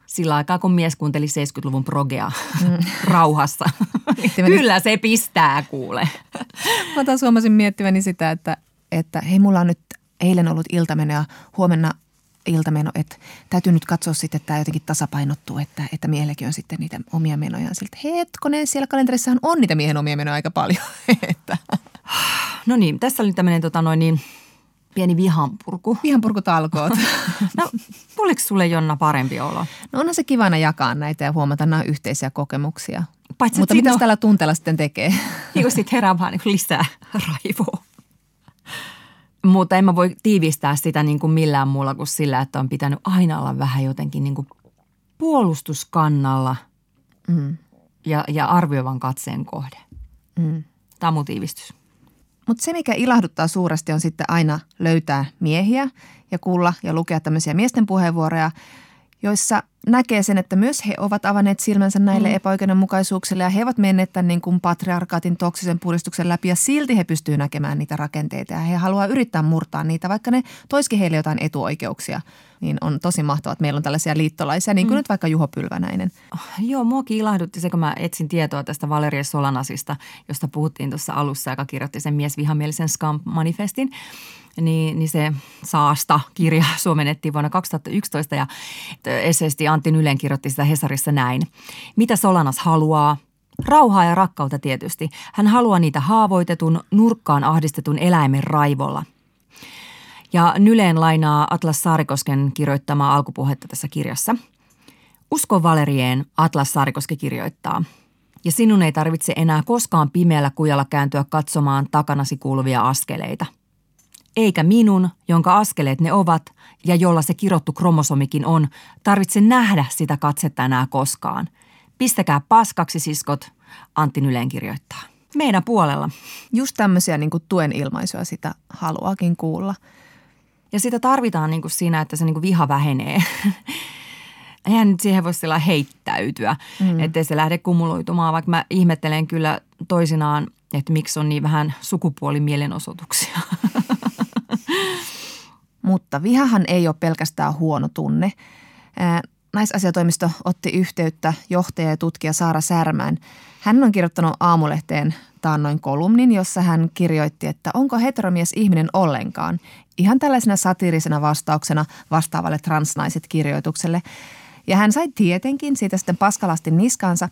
sillä aikaa, kun mies kuunteli 70-luvun progea mm. rauhassa. Kyllä se pistää kuule. Mä taas huomasin miettiväni sitä, että, että hei mulla on nyt eilen ollut iltameno ja huomenna iltameno, että täytyy nyt katsoa sitten, että tämä jotenkin tasapainottuu, että, että miehelläkin on sitten niitä omia menojaan. Siltä hetkonen, siellä kalenterissahan on niitä miehen omia menoja aika paljon. että. No niin, tässä oli tämmöinen tota noin niin, pieni vihanpurku. Vihanpurkutalkoot. No, tuliko sulle Jonna parempi olo? No onhan se kivana jakaa näitä ja huomata nämä yhteisiä kokemuksia. Paitsi, Mutta mitä on- tällä tunteella sitten tekee? Niin kuin sit herää vaan niin lisää raivoa. Mutta en mä voi tiivistää sitä niin kuin millään muulla kuin sillä, että on pitänyt aina olla vähän jotenkin niin kuin puolustuskannalla Mm. ja, ja arvioivan katseen kohde. Mm. Tämä on mun tiivistys. Mutta se, mikä ilahduttaa suuresti, on sitten aina löytää miehiä ja kuulla ja lukea tämmöisiä miesten puheenvuoroja, joissa näkee sen, että myös he ovat avanneet silmänsä näille mm. epäoikeudenmukaisuuksille ja he ovat menneet tämän niin kuin patriarkaatin toksisen puristuksen läpi ja silti he pystyvät näkemään niitä rakenteita ja he haluaa yrittää murtaa niitä, vaikka ne toiskin heille jotain etuoikeuksia. Niin on tosi mahtavaa, että meillä on tällaisia liittolaisia, niin kuin mm. nyt vaikka Juho Pylvänäinen. Joo, muakin ilahdutti se, kun mä etsin tietoa tästä Valeria Solanasista, josta puhuttiin tuossa alussa, joka kirjoitti sen miesvihamielisen Scam-manifestin. Niin, niin se Saasta-kirja suomennettiin vuonna 2011 ja esseesti Antti Nylen kirjoitti sitä Hesarissa näin. Mitä Solanas haluaa? Rauhaa ja rakkautta tietysti. Hän haluaa niitä haavoitetun, nurkkaan ahdistetun eläimen raivolla. Ja Nyleen lainaa Atlas Saarikosken kirjoittamaa alkupuhetta tässä kirjassa. Usko Valerieen, Atlas Saarikoski kirjoittaa. Ja sinun ei tarvitse enää koskaan pimeällä kujalla kääntyä katsomaan takanasi kuuluvia askeleita. Eikä minun, jonka askeleet ne ovat ja jolla se kirottu kromosomikin on, tarvitse nähdä sitä katsetta enää koskaan. Pistäkää paskaksi, siskot, Antti Nyleen kirjoittaa. Meidän puolella. Just tämmöisiä niin tuen ilmaisuja sitä haluakin kuulla. Ja sitä tarvitaan niin kuin siinä, että se niin kuin viha vähenee. Eihän nyt siihen voi sillä heittäytyä, mm. ettei se lähde kumuloitumaan, vaikka mä ihmettelen kyllä toisinaan, että miksi on niin vähän sukupuolimielenosoituksia. Mutta vihahan ei ole pelkästään huono tunne. Naisasiatoimisto otti yhteyttä johtaja ja tutkija Saara Särmään. Hän on kirjoittanut Aamulehteen taannoin kolumnin, jossa hän kirjoitti, että onko heteromies ihminen ollenkaan. Ihan tällaisena satiirisena vastauksena vastaavalle transnaiset kirjoitukselle. Ja hän sai tietenkin siitä sitten paskalasti niskansa.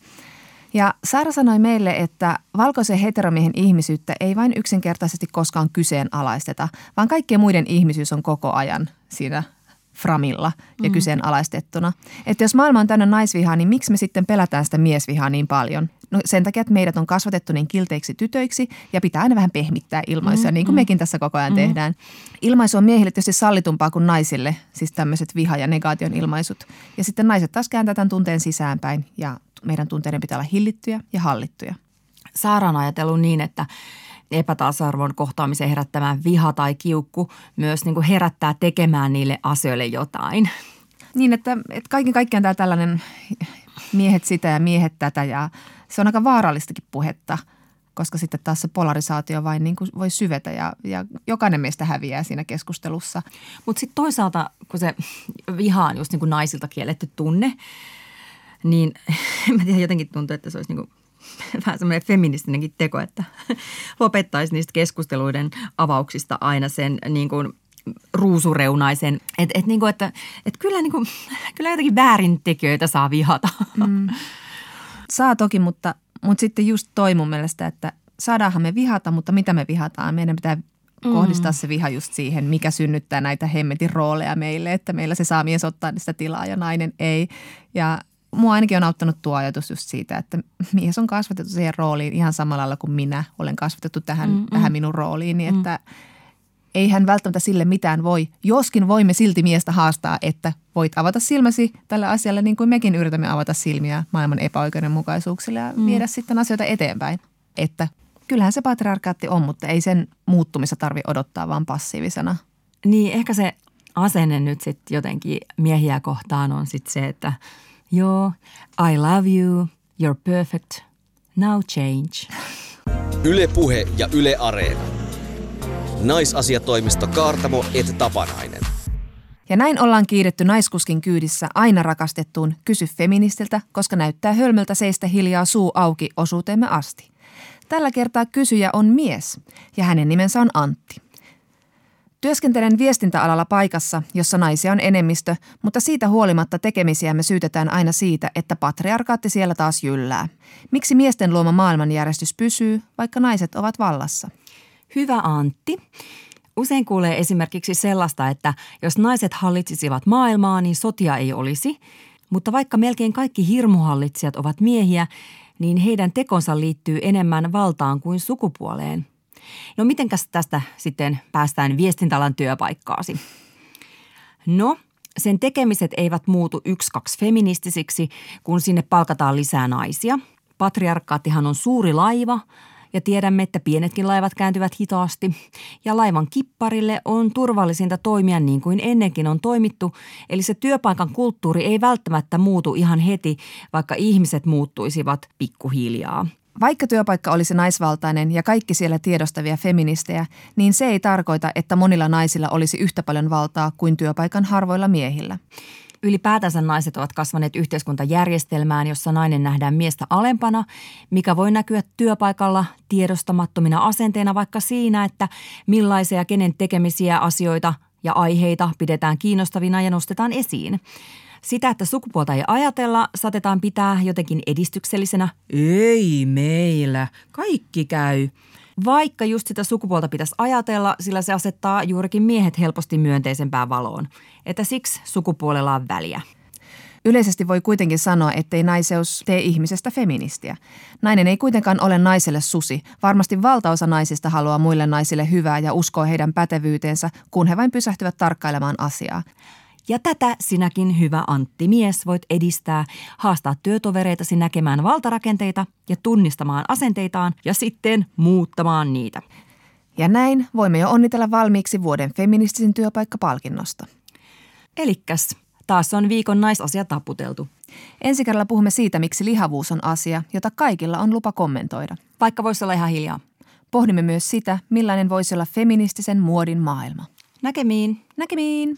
Ja Saara sanoi meille, että valkoisen heteromiehen ihmisyyttä ei vain yksinkertaisesti koskaan kyseenalaisteta, vaan kaikkien muiden ihmisyys on koko ajan siinä framilla ja mm. kyseenalaistettuna. Että jos maailma on täynnä naisvihaa, niin miksi me sitten pelätään sitä miesvihaa niin paljon? No sen takia, että meidät on kasvatettu niin kilteiksi tytöiksi ja pitää aina vähän pehmittää ilmaisuja, mm, niin kuin mm. mekin tässä koko ajan mm. tehdään. Ilmaisu on miehille tietysti sallitumpaa kuin naisille, siis tämmöiset viha- ja negaation ilmaisut. Ja sitten naiset taas kääntää tämän tunteen sisäänpäin ja meidän tunteiden pitää olla hillittyjä ja hallittuja. Saara on ajatellut niin, että epätasa-arvon kohtaamisen herättämään viha tai kiukku myös niin kuin herättää tekemään niille asioille jotain. Niin, että, että kaiken kaikkiaan tämä tällainen miehet sitä ja miehet tätä ja se on aika vaarallistakin puhetta, koska sitten taas se polarisaatio vain niin kuin voi syvetä ja, ja jokainen meistä häviää siinä keskustelussa. Mutta sitten toisaalta, kun se viha on just niin kuin naisilta kielletty tunne, niin en mä tiedä, jotenkin tuntuu, että se olisi niin kuin vähän semmoinen feministinenkin teko, että lopettaisi niistä keskusteluiden avauksista aina sen niin kuin ruusureunaisen. Että et, niinku, että et kyllä, niinku, kyllä jotenkin väärintekijöitä saa vihata. Mm. Saa toki, mutta, mutta sitten just toi mun mielestä, että saadaanhan me vihata, mutta mitä me vihataan? Meidän pitää mm. kohdistaa se viha just siihen, mikä synnyttää näitä hemmetin rooleja meille, että meillä se saa mies ottaa niistä tilaa ja nainen ei. Ja mua ainakin on auttanut tuo ajatus just siitä, että mies on kasvatettu siihen rooliin ihan samalla lailla kuin minä olen kasvatettu tähän, mm, tähän minun rooliin, niin että mm. ei hän välttämättä sille mitään voi. Joskin voimme silti miestä haastaa, että voit avata silmäsi tälle asialle niin kuin mekin yritämme avata silmiä maailman epäoikeudenmukaisuuksille ja mm. viedä sitten asioita eteenpäin. Että kyllähän se patriarkaatti on, mutta ei sen muuttumista tarvi odottaa vaan passiivisena. Niin, ehkä se asenne nyt sitten jotenkin miehiä kohtaan on sitten se, että – Joo, I love you, you're perfect, now change. Yle Puhe ja Yle Areena. Naisasiatoimisto Kaartamo et Tapanainen. Ja näin ollaan kiiretty naiskuskin kyydissä aina rakastettuun Kysy feministiltä, koska näyttää hölmöltä seistä hiljaa suu auki osuuteemme asti. Tällä kertaa kysyjä on mies ja hänen nimensä on Antti. Työskentelen viestintäalalla paikassa, jossa naisia on enemmistö, mutta siitä huolimatta tekemisiämme syytetään aina siitä, että patriarkaatti siellä taas jyllää. Miksi miesten luoma maailmanjärjestys pysyy, vaikka naiset ovat vallassa? Hyvä Antti. Usein kuulee esimerkiksi sellaista, että jos naiset hallitsisivat maailmaa, niin sotia ei olisi. Mutta vaikka melkein kaikki hirmuhallitsijat ovat miehiä, niin heidän tekonsa liittyy enemmän valtaan kuin sukupuoleen – No mitenkäs tästä sitten päästään viestintäalan työpaikkaasi? No, sen tekemiset eivät muutu yksi kaksi feministisiksi, kun sinne palkataan lisää naisia. Patriarkaattihan on suuri laiva ja tiedämme, että pienetkin laivat kääntyvät hitaasti. Ja laivan kipparille on turvallisinta toimia niin kuin ennenkin on toimittu, eli se työpaikan kulttuuri ei välttämättä muutu ihan heti, vaikka ihmiset muuttuisivat pikkuhiljaa. Vaikka työpaikka olisi naisvaltainen ja kaikki siellä tiedostavia feministejä, niin se ei tarkoita, että monilla naisilla olisi yhtä paljon valtaa kuin työpaikan harvoilla miehillä. Ylipäätänsä naiset ovat kasvaneet yhteiskuntajärjestelmään, jossa nainen nähdään miestä alempana, mikä voi näkyä työpaikalla tiedostamattomina asenteina vaikka siinä, että millaisia kenen tekemisiä asioita ja aiheita pidetään kiinnostavina ja nostetaan esiin. Sitä, että sukupuolta ei ajatella, saatetaan pitää jotenkin edistyksellisenä. Ei meillä, kaikki käy. Vaikka just sitä sukupuolta pitäisi ajatella, sillä se asettaa juurikin miehet helposti myönteisempään valoon. Että siksi sukupuolella on väliä. Yleisesti voi kuitenkin sanoa, ettei naiseus tee ihmisestä feministiä. Nainen ei kuitenkaan ole naiselle susi. Varmasti valtaosa naisista haluaa muille naisille hyvää ja uskoo heidän pätevyyteensä, kun he vain pysähtyvät tarkkailemaan asiaa. Ja tätä sinäkin, hyvä Antti mies, voit edistää, haastaa työtovereitasi näkemään valtarakenteita ja tunnistamaan asenteitaan ja sitten muuttamaan niitä. Ja näin voimme jo onnitella valmiiksi vuoden feministisin työpaikkapalkinnosta. Elikkäs, taas on viikon naisasia taputeltu. Ensi kerralla puhumme siitä, miksi lihavuus on asia, jota kaikilla on lupa kommentoida. Vaikka voisi olla ihan hiljaa. Pohdimme myös sitä, millainen voisi olla feministisen muodin maailma. Näkemiin. Näkemiin.